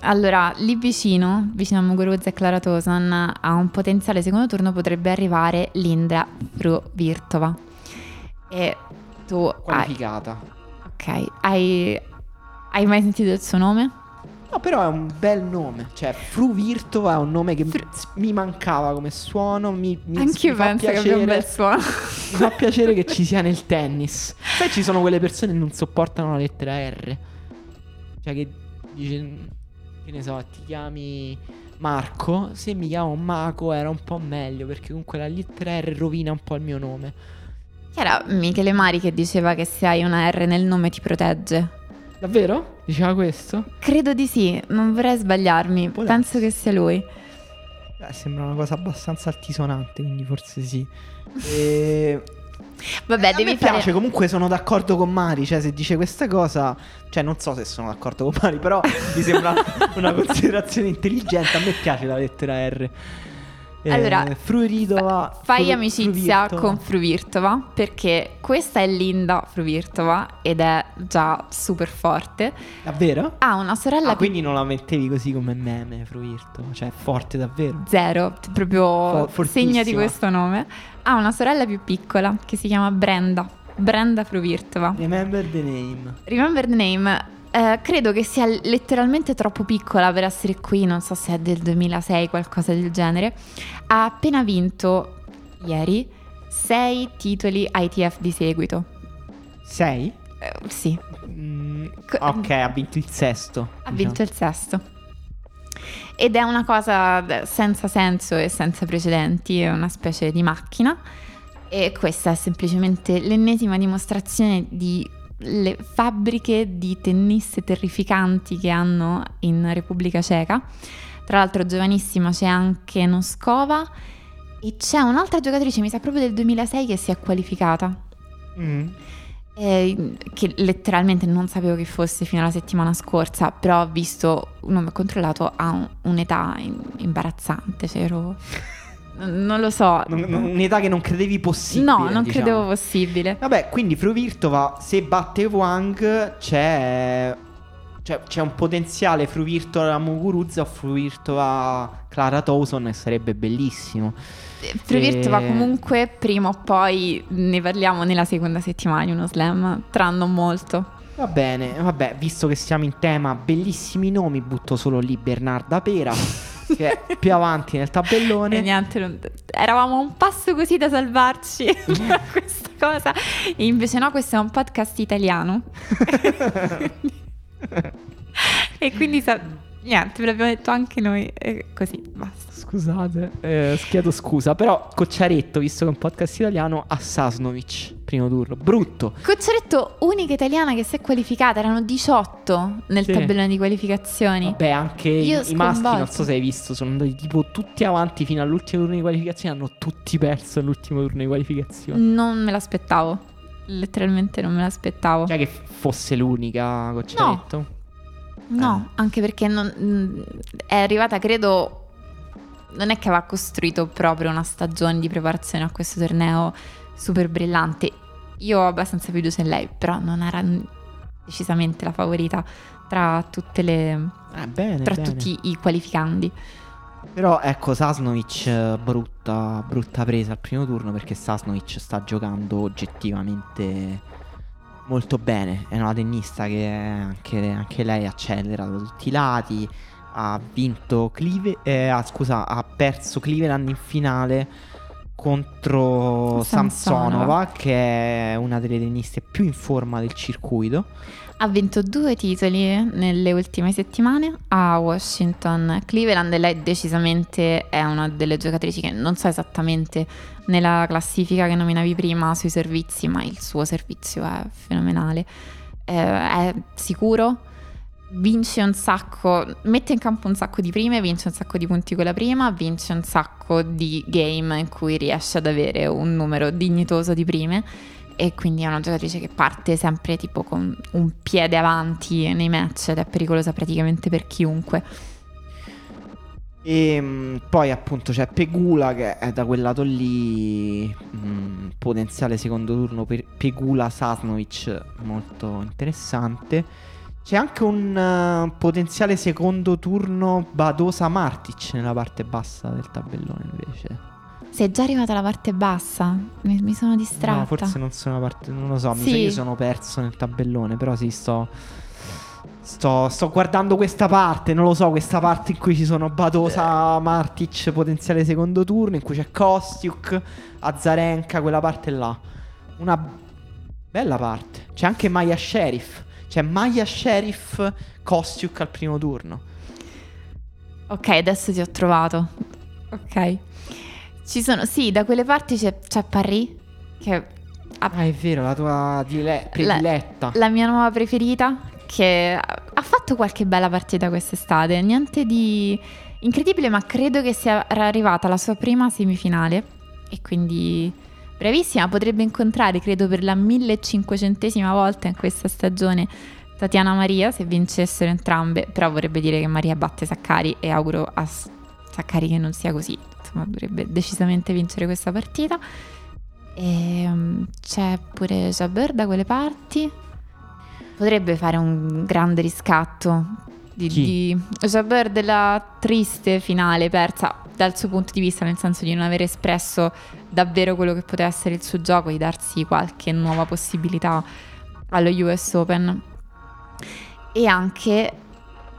A: Allora, lì vicino, vicino a Muguruza e Clara Towson, a un potenziale secondo turno potrebbe arrivare Linda Fruvirtova. E tu
B: Qualificata.
A: Hai Ok, hai, hai mai sentito il suo nome?
B: No, però è un bel nome. Cioè, Fru Virtova è un nome che Fru... mi mancava come suono. Mi, mi,
A: Anche io penso piacere, che abbia un bel suono.
B: mi fa piacere che ci sia nel tennis. Poi ci sono quelle persone che non sopportano la lettera R. Cioè, che dice, che ne so, ti chiami Marco. Se mi chiamo Maco era un po' meglio perché comunque la lettera R rovina un po' il mio nome.
A: Era Michele Mari che diceva che se hai una R nel nome ti protegge.
B: Davvero? Diceva questo?
A: Credo di sì, non vorrei sbagliarmi. Può Penso essere. che sia lui.
B: Beh, sembra una cosa abbastanza altisonante, quindi forse sì. E...
A: Vabbè, eh, devi
B: mi
A: fare...
B: piace, comunque sono d'accordo con Mari, cioè se dice questa cosa, cioè non so se sono d'accordo con Mari, però mi sembra una considerazione intelligente, a me piace la lettera R.
A: Allora,
B: eh, Fruiridova.
A: Fai Fru- amicizia Fruvirtova. con Fruvirtova perché questa è Linda Fruvirtova ed è già super forte.
B: Davvero?
A: Ha una sorella.
B: Ah, quindi non la mettevi così come meme, Fruvirtova. Cioè, forte davvero.
A: Zero, proprio For- segna di questo nome. Ha una sorella più piccola che si chiama Brenda. Brenda Fruvirtova.
B: Remember the name.
A: Remember the name. Eh, credo che sia letteralmente troppo piccola per essere qui, non so se è del 2006, qualcosa del genere. Ha appena vinto ieri sei titoli ITF di seguito.
B: Sei?
A: Eh, sì.
B: Mm, ok, ha vinto il sesto.
A: Ha diciamo. vinto il sesto. Ed è una cosa senza senso e senza precedenti, è una specie di macchina. E questa è semplicemente l'ennesima dimostrazione di le fabbriche di tenniste terrificanti che hanno in Repubblica Ceca. Tra l'altro giovanissima c'è anche Noskova e c'è un'altra giocatrice, mi sa proprio del 2006, che si è qualificata. Mm. Eh, che letteralmente non sapevo che fosse fino alla settimana scorsa, però ho visto un nome controllato a un'età imbarazzante, cioè ero non lo so.
B: un'età che non credevi possibile.
A: No, non
B: diciamo.
A: credevo possibile.
B: Vabbè, quindi Fruvirtova, se batte Wang, c'è. Cioè, c'è un potenziale Fruvirtova Muguruza o Fruvirtova Clara Towson e sarebbe bellissimo.
A: Fruvirtova e... comunque prima o poi ne parliamo nella seconda settimana di uno slam, tra non molto.
B: Va bene, vabbè, visto che siamo in tema bellissimi nomi, butto solo lì Bernarda Pera. che è più avanti nel tabellone.
A: E niente, non... eravamo un passo così da salvarci da questa cosa. E invece no, questo è un podcast italiano. e quindi sa- Niente, ve l'abbiamo detto anche noi. E così, basta.
B: Scusate, eh, chiedo scusa, però Cocciaretto, visto che è un podcast italiano, a Sasnovic, primo turno. Brutto.
A: Cocciaretto, unica italiana che si è qualificata, erano 18 nel
B: Sì.
A: tabellone di qualificazioni.
B: Beh, anche i,
A: Io
B: i maschi, non so se hai visto, sono andati tipo tutti avanti fino all'ultimo turno di qualificazione. Hanno tutti perso all'ultimo turno di qualificazione.
A: Non me l'aspettavo. Letteralmente non me l'aspettavo.
B: Cioè che fosse l'unica Cocciaretto.
A: No, anche perché non- è arrivata, credo. Non è che aveva costruito proprio una stagione di preparazione a questo torneo super brillante. Io ho abbastanza fiducia in lei, però non era decisamente la favorita tra tutte le.
B: Eh, bene,
A: tra
B: bene.
A: tutti i qualificandi.
B: Però ecco, Sasnovic brutta, brutta presa al primo turno perché Sasnovic sta giocando oggettivamente molto bene. È una tennista che anche, anche lei accelera da tutti i lati. Ha vinto Clive, eh, ah, scusa, ha perso Cleveland in finale contro
A: Samsonova.
B: Samsonova, che è una delle tenniste più in forma del circuito.
A: Ha vinto due titoli nelle ultime settimane a Washington, Cleveland e lei decisamente è una delle giocatrici che non so esattamente nella classifica che nominavi prima sui servizi, ma il suo servizio è fenomenale. Eh, è sicuro, vince un sacco, mette in campo un sacco di prime, vince un sacco di punti con la prima, vince un sacco di game in cui riesce ad avere un numero dignitoso di prime e quindi è una giocatrice che parte sempre tipo con un piede avanti nei match ed è pericolosa praticamente per chiunque.
B: E mh, poi appunto c'è Pegula che è da quel lato lì mh, potenziale secondo turno per Pegula Sasnovic molto interessante. C'è anche un eh, potenziale secondo turno Badosa Martic nella parte bassa del tabellone invece.
A: Sei già arrivata alla parte bassa? Mi, mi sono distratta.
B: No, forse non sono parte, non lo so, mi sa
A: Sì.
B: che sono perso nel tabellone, però sì, sto Sto, sto guardando questa parte, non lo so, questa parte in cui ci sono Badosa, Martic, potenziale secondo turno, in cui c'è Kostiuk, Azarenka, quella parte là. Una bella parte. C'è anche Maya Sheriff. C'è Maya Sheriff, Kostiuk al primo turno.
A: Ok, adesso ti ho trovato. Ok. Ci sono, sì, da quelle parti c'è, c'è Paris, che è
B: Ah, è vero, la tua dile- prediletta.
A: la mia nuova preferita, che ha fatto qualche bella partita quest'estate. Niente di incredibile, ma credo che sia arrivata alla sua prima semifinale. E quindi bravissima, potrebbe incontrare, credo, per la 1500esima volta in questa stagione Tatiana Maria, se vincessero entrambe. Però vorrebbe dire che Maria batte Saccari e auguro a Saccari che non sia così. Insomma, dovrebbe decisamente vincere questa partita. E um, c'è pure Jabber da quelle parti. Potrebbe fare un grande riscatto di, di Jabber della triste finale persa dal suo punto di vista, nel senso di non aver espresso davvero quello che poteva essere il suo gioco, di darsi qualche nuova possibilità allo US Open. E anche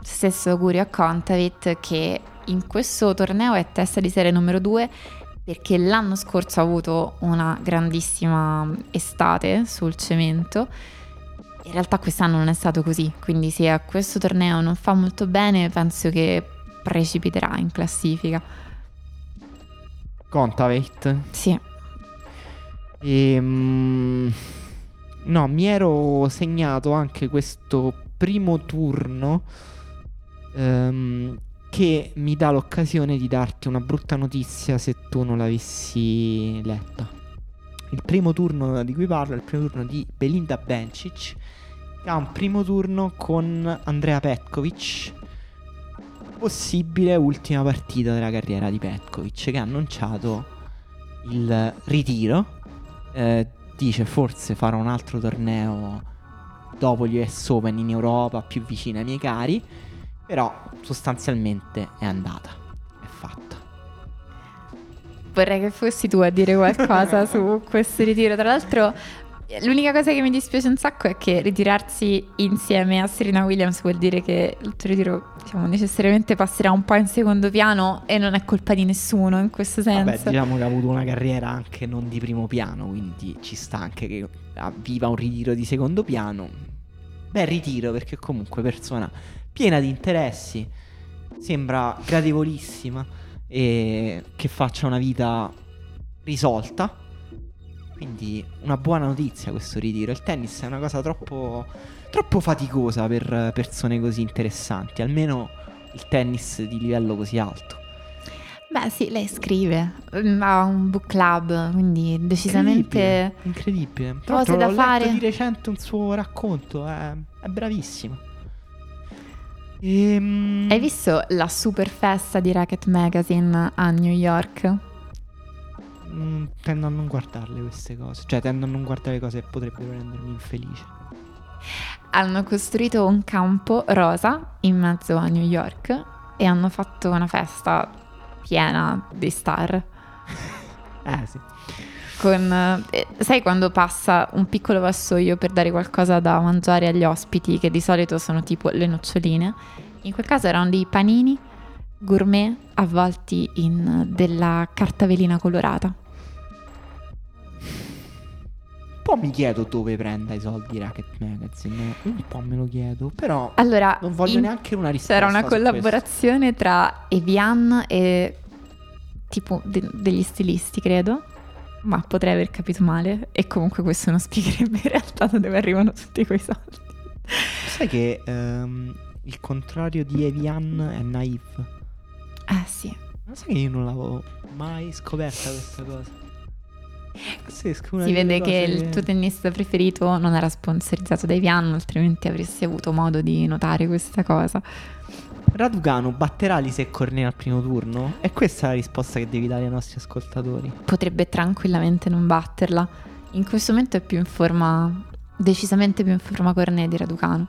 A: stesso augurio a Contavit che in questo torneo è testa di serie numero 2 perché l'anno scorso ha avuto una grandissima estate sul cemento. In realtà quest'anno non è stato così, quindi se a questo torneo non fa molto bene, penso che precipiterà in classifica.
B: Contaveit.
A: Sì,
B: Ehm, no, mi ero segnato anche questo primo turno ehm, che mi dà l'occasione di darti una brutta notizia se tu non l'avessi letta. Il primo turno di cui parlo è il primo turno di Belinda Bencic che ha un primo turno con Andrea Petkovic. Possibile ultima partita della carriera di Petkovic che ha annunciato il ritiro. Eh, dice forse farò un altro torneo dopo gli US Open in Europa più vicino ai miei cari. Però sostanzialmente è andata. È fatta.
A: vorrei che fossi tu a dire qualcosa su questo ritiro. Tra l'altro, l'unica cosa che mi dispiace un sacco è che ritirarsi insieme a Serena Williams vuol dire che il tuo ritiro, diciamo, necessariamente passerà un po' in secondo piano e non è colpa di nessuno in questo senso.
B: Vabbè, diciamo che ha avuto una carriera anche non di primo piano, quindi ci sta anche che viva un ritiro di secondo piano. Beh, ritiro perché comunque persona piena di interessi, sembra gradevolissima e che faccia una vita risolta. Quindi una buona notizia questo ritiro. Il tennis è una cosa troppo, troppo faticosa per persone così interessanti, almeno il tennis di livello così alto.
A: Beh sì, lei scrive, mm, ha un book club, quindi decisamente...
B: Incredibile, incredibile.
A: Cose da fare.
B: di recente un suo racconto, è, è bravissima. Ehm...
A: Hai visto la super festa di Racket Magazine a New York?
B: Mm, tendo a non guardarle queste cose, cioè tendo a non guardare cose che potrebbero rendermi infelice.
A: Hanno costruito un campo rosa in mezzo a New York e hanno fatto una festa piena di star.
B: Eh sì.
A: Con, eh, sai quando passa un piccolo vassoio per dare qualcosa da mangiare agli ospiti, che di solito sono tipo le noccioline? In quel caso erano dei panini gourmet avvolti in della carta velina colorata.
B: Po' mi chiedo dove prenda i soldi Racket Magazine, un po' me lo chiedo, però
A: Allora,
B: non voglio
A: in-
B: neanche una risposta.
A: c'era una
B: su questo.
A: collaborazione tra Evian e tipo de- degli stilisti, credo. Ma potrei aver capito male. E comunque questo non spiegherebbe in realtà da dove arrivano tutti quei soldi.
B: Sai che ehm, il contrario di Evian è Naive?
A: Eh sì.
B: Non sai che io non l'avevo mai scoperta questa cosa. Pazzesco,
A: Si vede che
B: cose-
A: il tuo tennista preferito non era sponsorizzato da Evian, altrimenti avresti avuto modo di notare questa cosa.
B: Raducanu batterà Lise Cornet al primo turno? E questa è la risposta che devi dare ai nostri ascoltatori.
A: Potrebbe tranquillamente non batterla. In questo momento è più in forma, decisamente più in forma Cornet di Raducano.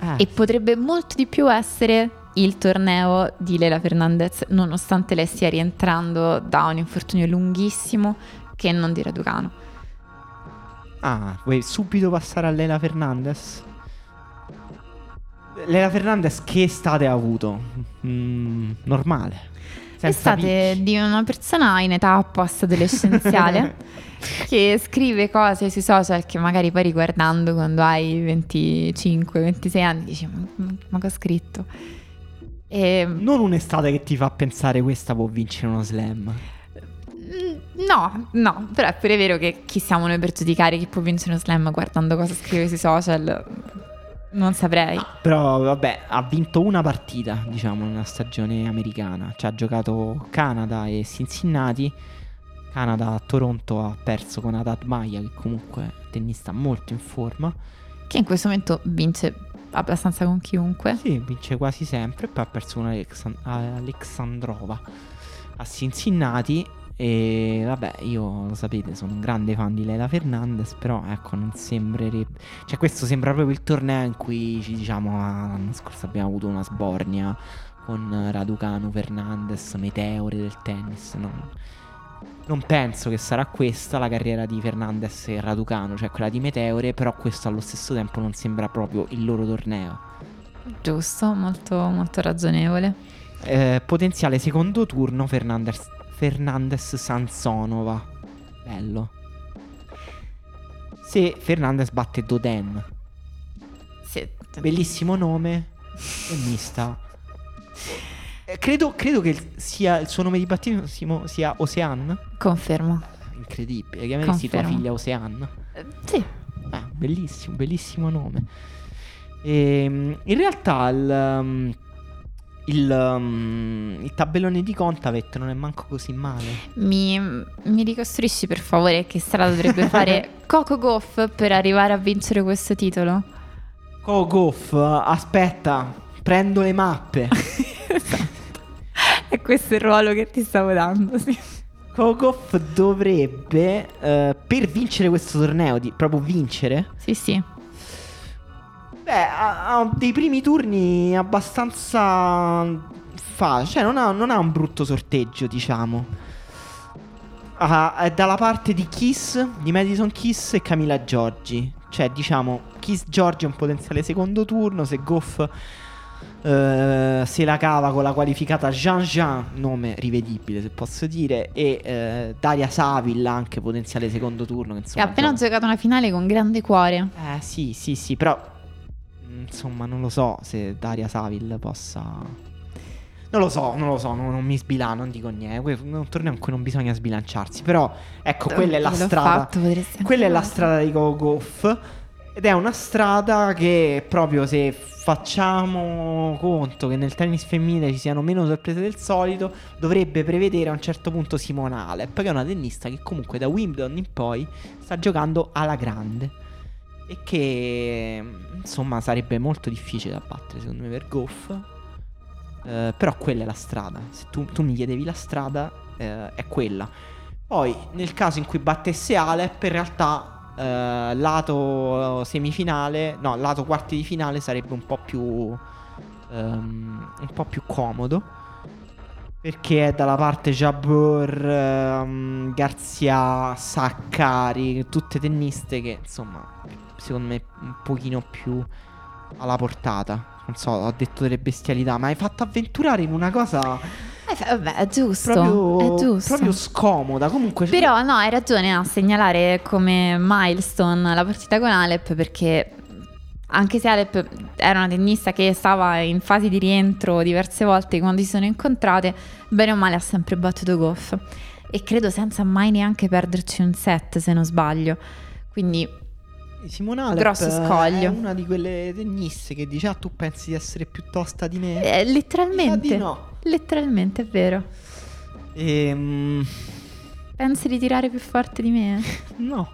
B: Eh,
A: E potrebbe molto di più essere il torneo di Lela Fernandez, nonostante lei stia rientrando da un infortunio lunghissimo, che non di Raducano.
B: Ah, vuoi subito passare a Lela Fernandez? Lela Fernandez che estate ha avuto? Mm, normale. Senza
A: Estate
B: picchi.
A: di una persona in età post-adolescenziale che scrive cose sui social che magari poi riguardando quando hai 25-26 anni dici ma, ma- ma che ho scritto? E,
B: Non un'estate che ti fa pensare questa può vincere uno slam.
A: mm, no, no, però è pure vero che chi siamo noi per giudicare chi può vincere uno slam guardando cosa scrive sui social? Non saprei.
B: Però vabbè, ha vinto una partita, diciamo, nella stagione americana. Cioè ha giocato Canada e Cincinnati. Canada a Toronto ha perso con Haddad Maya, che comunque è tennista molto in forma.
A: Che in questo momento vince abbastanza con chiunque.
B: Sì, vince quasi sempre. Poi ha perso Alexan- Alexandrova a Cincinnati. E vabbè, io lo sapete, sono un grande fan di Lela Fernandez. Però ecco, non sembrerebbe. Cioè, questo sembra proprio il torneo in cui ci diciamo. ah, L'anno scorso abbiamo avuto una sbornia con Raducanu, Fernandez, meteore del tennis. Non, non penso che sarà questa la carriera di Fernandez e Raducanu, cioè quella di Meteore. Però questo allo stesso tempo non sembra proprio il loro torneo.
A: Giusto, molto, molto ragionevole.
B: Eh, potenziale secondo turno Fernandez, Fernandez Sansonova. Bello. Se Fernandez batte Doden.
A: Sì,
B: Bellissimo nome. E mista. Eh, credo, credo che il- sia il suo nome di battesimo sia Ocean.
A: confermo.
B: Incredibile. Chiameresti tua
A: Confermo.
B: figlia Ocean.
A: Eh, sì,
B: Ah, bellissimo, bellissimo nome. Ehm, in realtà il, um, il, um, il tabellone di Contavet non è manco così male.
A: mi, mi ricostruisci per favore che strada dovrebbe fare Coco Goff per arrivare a vincere questo titolo?
B: Kogoff, aspetta, prendo le mappe.
A: È questo il ruolo che ti stavo dando, sì.
B: Kogoff dovrebbe, eh, per vincere questo torneo, di, proprio vincere,
A: Sì, sì.
B: beh, ha, ha dei primi turni abbastanza facili. Cioè, non ha, non ha un brutto sorteggio, diciamo. Ah, è dalla parte di Kiss, di Madison Kiss e Camila Giorgi. Cioè, diciamo, Kiss Giorgi è un potenziale secondo turno. Se Goff eh, se la cava con la qualificata Jean Jean, nome rivedibile se posso dire, e eh, Daria Savilla, anche potenziale secondo turno. Che, insomma,
A: ha appena
B: gioca-
A: giocato una finale con grande cuore.
B: Eh sì, sì, sì, però mm, insomma non lo so se Daria Saville possa Non lo so, non lo so, non, non mi sbilano, non dico niente. È un torneo in cui non bisogna sbilanciarsi. Però, ecco, quella è la strada.
A: fatto,
B: Quella è la strada di Go Golf. Ed è una strada che proprio se facciamo conto che nel tennis femminile ci siano meno sorprese del solito, dovrebbe prevedere a un certo punto Simona Alep, che è una tennista che comunque da Wimbledon in poi sta giocando alla grande. E che insomma sarebbe molto difficile da battere secondo me per Goff. Eh, però quella è la strada. Se tu, tu mi chiedevi la strada, eh, è quella. Poi, nel caso in cui battesse Alep, in realtà eh, lato semifinale, no, lato quarti di finale sarebbe un po' più ehm, un po' più comodo. Perché è dalla parte Jabber, ehm, Garzia, Saccari, tutte tenniste che insomma, secondo me un pochino più alla portata. Non so, ho detto delle bestialità, ma hai fatto avventurare in una cosa
A: Eh, vabbè, è giusto.
B: proprio,
A: è giusto.
B: proprio scomoda. Comunque,
A: Però no, hai ragione a segnalare come milestone la partita con Alep perché anche se Alep era una tennista che stava in fase di rientro diverse volte quando si sono incontrate, bene o male ha sempre battuto Goff e credo senza mai neanche perderci un set se non sbaglio. Quindi
B: Simona Alep
A: grosso scoglio.
B: è una di quelle tenniste che dice: Ah, tu pensi di essere più tosta di me?
A: eh,
B: sa di
A: letteralmente,
B: no.
A: letteralmente è vero.
B: Ehm,
A: Pensi di tirare più forte di me?
B: no.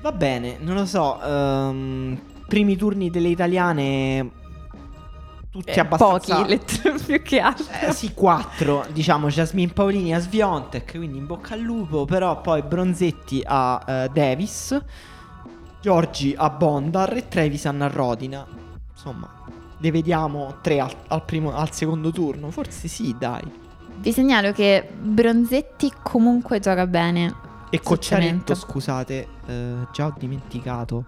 B: Va bene, non lo so. ehm, primi turni delle italiane. Tutti
A: Eh,
B: abbastanza.
A: Pochi, letter- più che altro.
B: Eh, sì, quattro, diciamo Jasmine Paolini a Sviontek, quindi in bocca al lupo, però poi Bronzetti a eh, Davis, Giorgi a Bondar e Trevisan a Rodina. Insomma, ne vediamo tre al, al primo, al secondo turno, forse sì, dai.
A: Vi segnalo che Bronzetti comunque gioca bene.
B: E Cocciaretto, scusate, eh, già ho dimenticato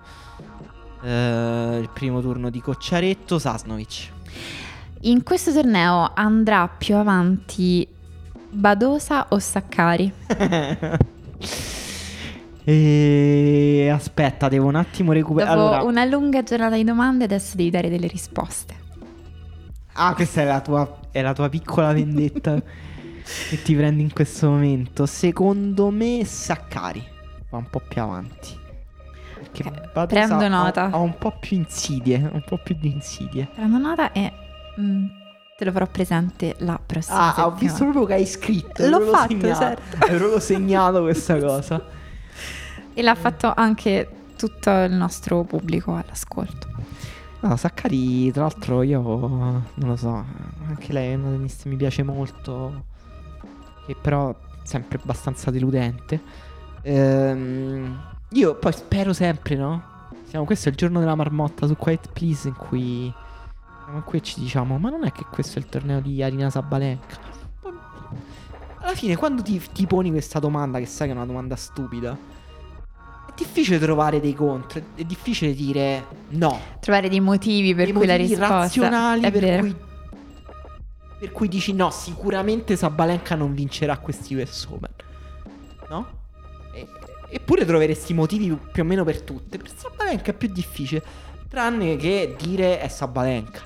B: eh, il primo turno di Cocciaretto, Sasnovic.
A: In questo torneo andrà più avanti Badosa o Saccari?
B: e aspetta, devo un attimo
A: Dopo
B: recuperare. Allora,
A: una lunga giornata di domande adesso devi dare delle risposte.
B: Ah, questa è la tua, è la tua piccola vendetta che ti prendi in questo momento. Secondo me Saccari va un po' più avanti. Perché
A: Ok,
B: Badosa
A: prendo
B: ha-
A: nota.
B: Ha, un po' più insidie, un po' più di insidie.
A: Prendo nota e mm, te lo farò presente la prossima
B: Ah, ho
A: settimana.
B: visto proprio che hai scritto.
A: L'ho
B: avevo
A: fatto,
B: segnato.
A: certo.
B: Proprio segnato questa cosa.
A: E l'ha fatto anche tutto il nostro pubblico all'ascolto.
B: No, Saccari, tra l'altro, io non lo so, anche lei è una tennista mi piace molto, che però sempre abbastanza deludente. Ehm, io poi spero sempre, no? Siamo, questo è il giorno della marmotta su Quiet Please in cui siamo qui e ci diciamo, ma non è che questo è il torneo di Arina Sabalenka? Alla fine, quando ti, ti poni questa domanda, che sai che è una domanda stupida, difficile trovare dei contro, è difficile dire no
A: Trovare dei motivi per
B: dei
A: cui la
B: motivi
A: risposta
B: razionali
A: è
B: per
A: vero.
B: cui, per cui dici no, sicuramente Sabalenka non vincerà questi US Open. No? E- eppure troveresti motivi più o meno per tutte. Per Sabalenka è più difficile, tranne che dire è Sabalenka.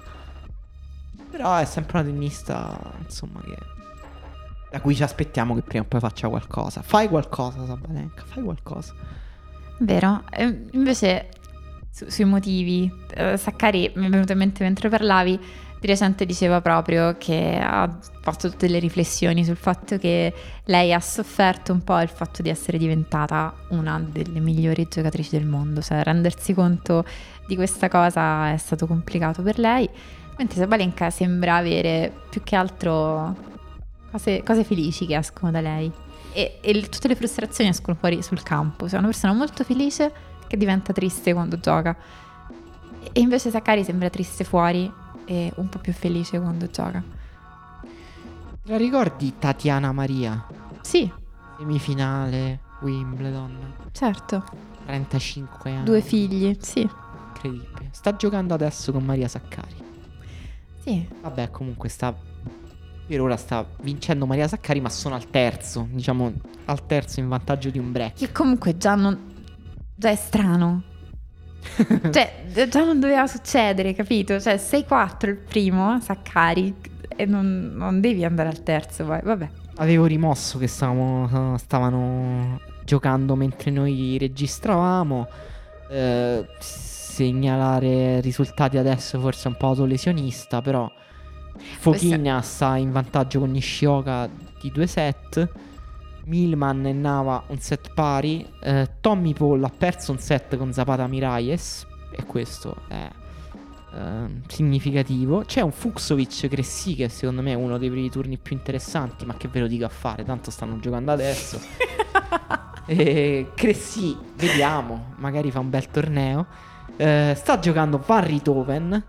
B: Però è sempre una tennista, insomma, che da cui ci aspettiamo che prima o poi faccia qualcosa. Fai qualcosa, Sabalenka, fai qualcosa.
A: Vero? Eh, invece su- sui motivi, eh, Saccari mi è venuto in mente mentre parlavi, di recente diceva proprio che ha fatto tutte le riflessioni sul fatto che lei ha sofferto un po' il fatto di essere diventata una delle migliori giocatrici del mondo, cioè rendersi conto di questa cosa è stato complicato per lei, mentre Sabalenka sembra avere più che altro cose, cose felici che escono da lei e, e tutte le frustrazioni escono fuori sul campo. Cioè, una persona molto felice che diventa triste quando gioca. E invece Saccari sembra triste fuori e un po' più felice quando gioca.
B: Te la ricordi Tatiana Maria?
A: Sì,
B: Semifinale, Wimbledon,
A: certo.
B: 35 anni.
A: Due figli, sì.
B: Incredibile. Sta giocando adesso con Maria Saccari.
A: Sì,
B: Vabbè, comunque sta. Per ora sta vincendo Maria Saccari, ma sono al terzo. Diciamo, al terzo in vantaggio di un break.
A: che comunque già non... già è strano. cioè, già non doveva succedere, capito? Cioè, 6-4 il primo, Saccari. e non, non devi andare al terzo, poi, vabbè.
B: Avevo rimosso che stavamo, stavano giocando mentre noi registravamo. Eh, segnalare risultati adesso forse un po' autolesionista, però Fochina sta in vantaggio con Nishioka di due set. Milman e Nava un set pari. Eh, Tommy Paul ha perso un set con Zapata Miralles. E questo è eh, significativo. C'è un Fuxovic Cressi che secondo me è uno dei primi turni più interessanti. Ma che ve lo dico a fare? Tanto stanno giocando adesso. e Cressi, vediamo. Magari fa un bel torneo. Eh, sta giocando Van Ritoven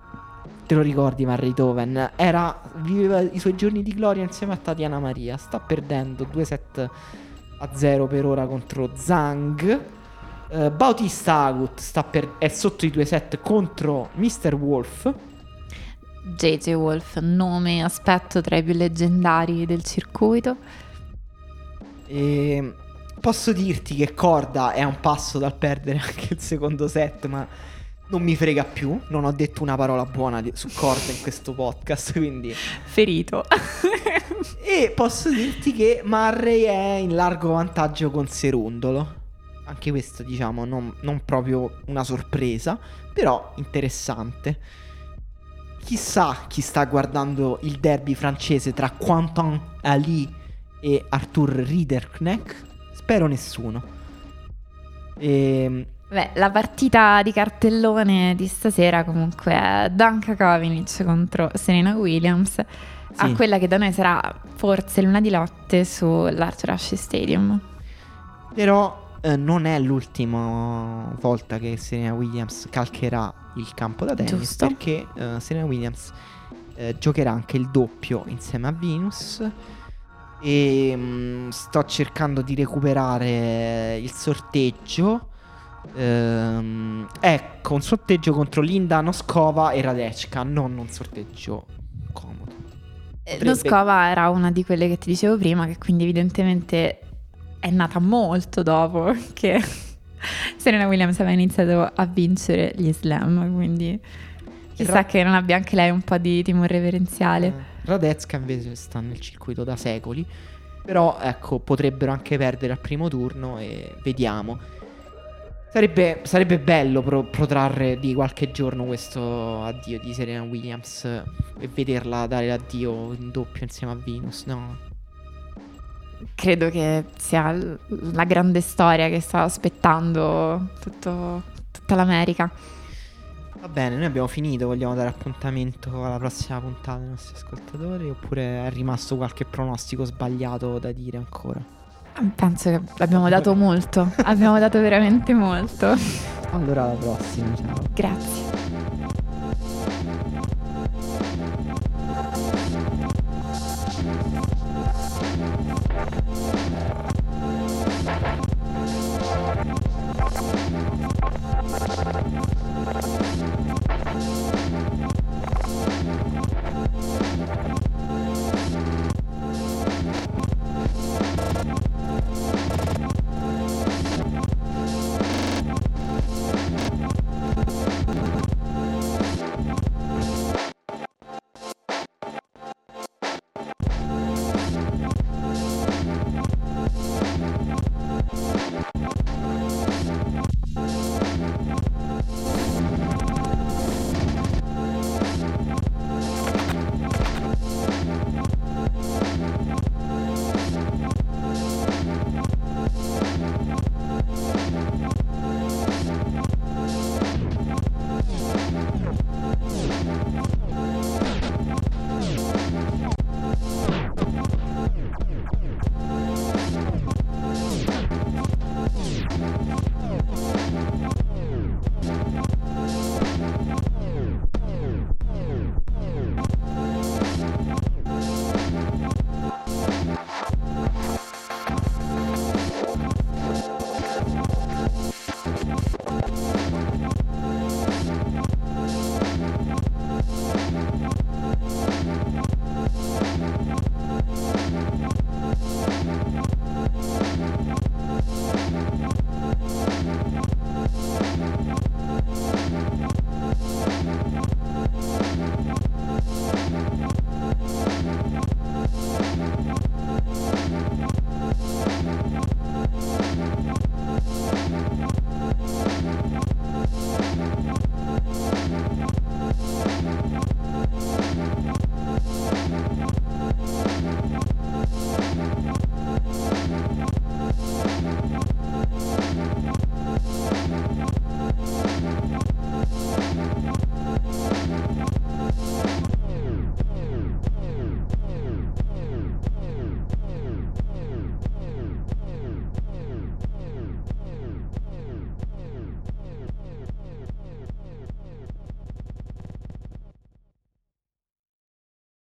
B: Te lo ricordi Van Era, viveva i suoi giorni di gloria insieme a Tatiana Maria. Sta perdendo 2 set a 0 per ora contro Zhang. Uh, Bautista Agut per, è sotto i 2 set contro Mr. Wolf.
A: JJ Wolf, nome aspetto tra i più leggendari del circuito.
B: E posso dirti che Corda è a un passo dal perdere anche il secondo set, ma non mi frega più, non ho detto una parola buona di- su Corda in questo podcast, quindi...
A: Ferito.
B: e posso dirti che Murray è in largo vantaggio con Serundolo. Anche questo, diciamo, non, non proprio una sorpresa, però interessante. Chissà chi sta guardando il derby francese tra Quentin Ali e Arthur Riederknecht. Spero nessuno. E ehm,
A: Beh, la partita di cartellone di stasera comunque è Danka Kovinic contro Serena Williams sì. a quella che da noi sarà forse l'una di lotte sull'Arthur Ashe Stadium.
B: Però eh, non è l'ultima volta che Serena Williams calcherà il campo da tennis Giusto. perché eh, Serena Williams eh, giocherà anche il doppio insieme a Venus e mh, mm, sto cercando di recuperare il sorteggio Ehm, ecco, un sorteggio contro Linda Noskova e Radecka, non un sorteggio comodo.
A: Eh, Potrebbe... Noskova era una di quelle che ti dicevo prima, che quindi evidentemente è nata molto dopo che Serena Williams aveva iniziato a vincere gli slam, quindi chissà Ra- che non abbia anche lei un po' di timore reverenziale. Eh,
B: Radecka invece sta nel circuito da secoli, però ecco, potrebbero anche perdere al primo turno e vediamo. Sarebbe, sarebbe bello pro- protrarre di qualche giorno questo addio di Serena Williams e vederla dare l'addio in doppio insieme a Venus, no?
A: Credo che sia la grande storia che sta aspettando tutto, tutta l'America.
B: Va bene, noi abbiamo finito, vogliamo dare appuntamento alla prossima puntata ai nostri ascoltatori oppure è rimasto qualche pronostico sbagliato da dire ancora?
A: Penso che abbiamo dato molto, abbiamo dato veramente molto.
B: Allora alla prossima. Ciao.
A: Grazie.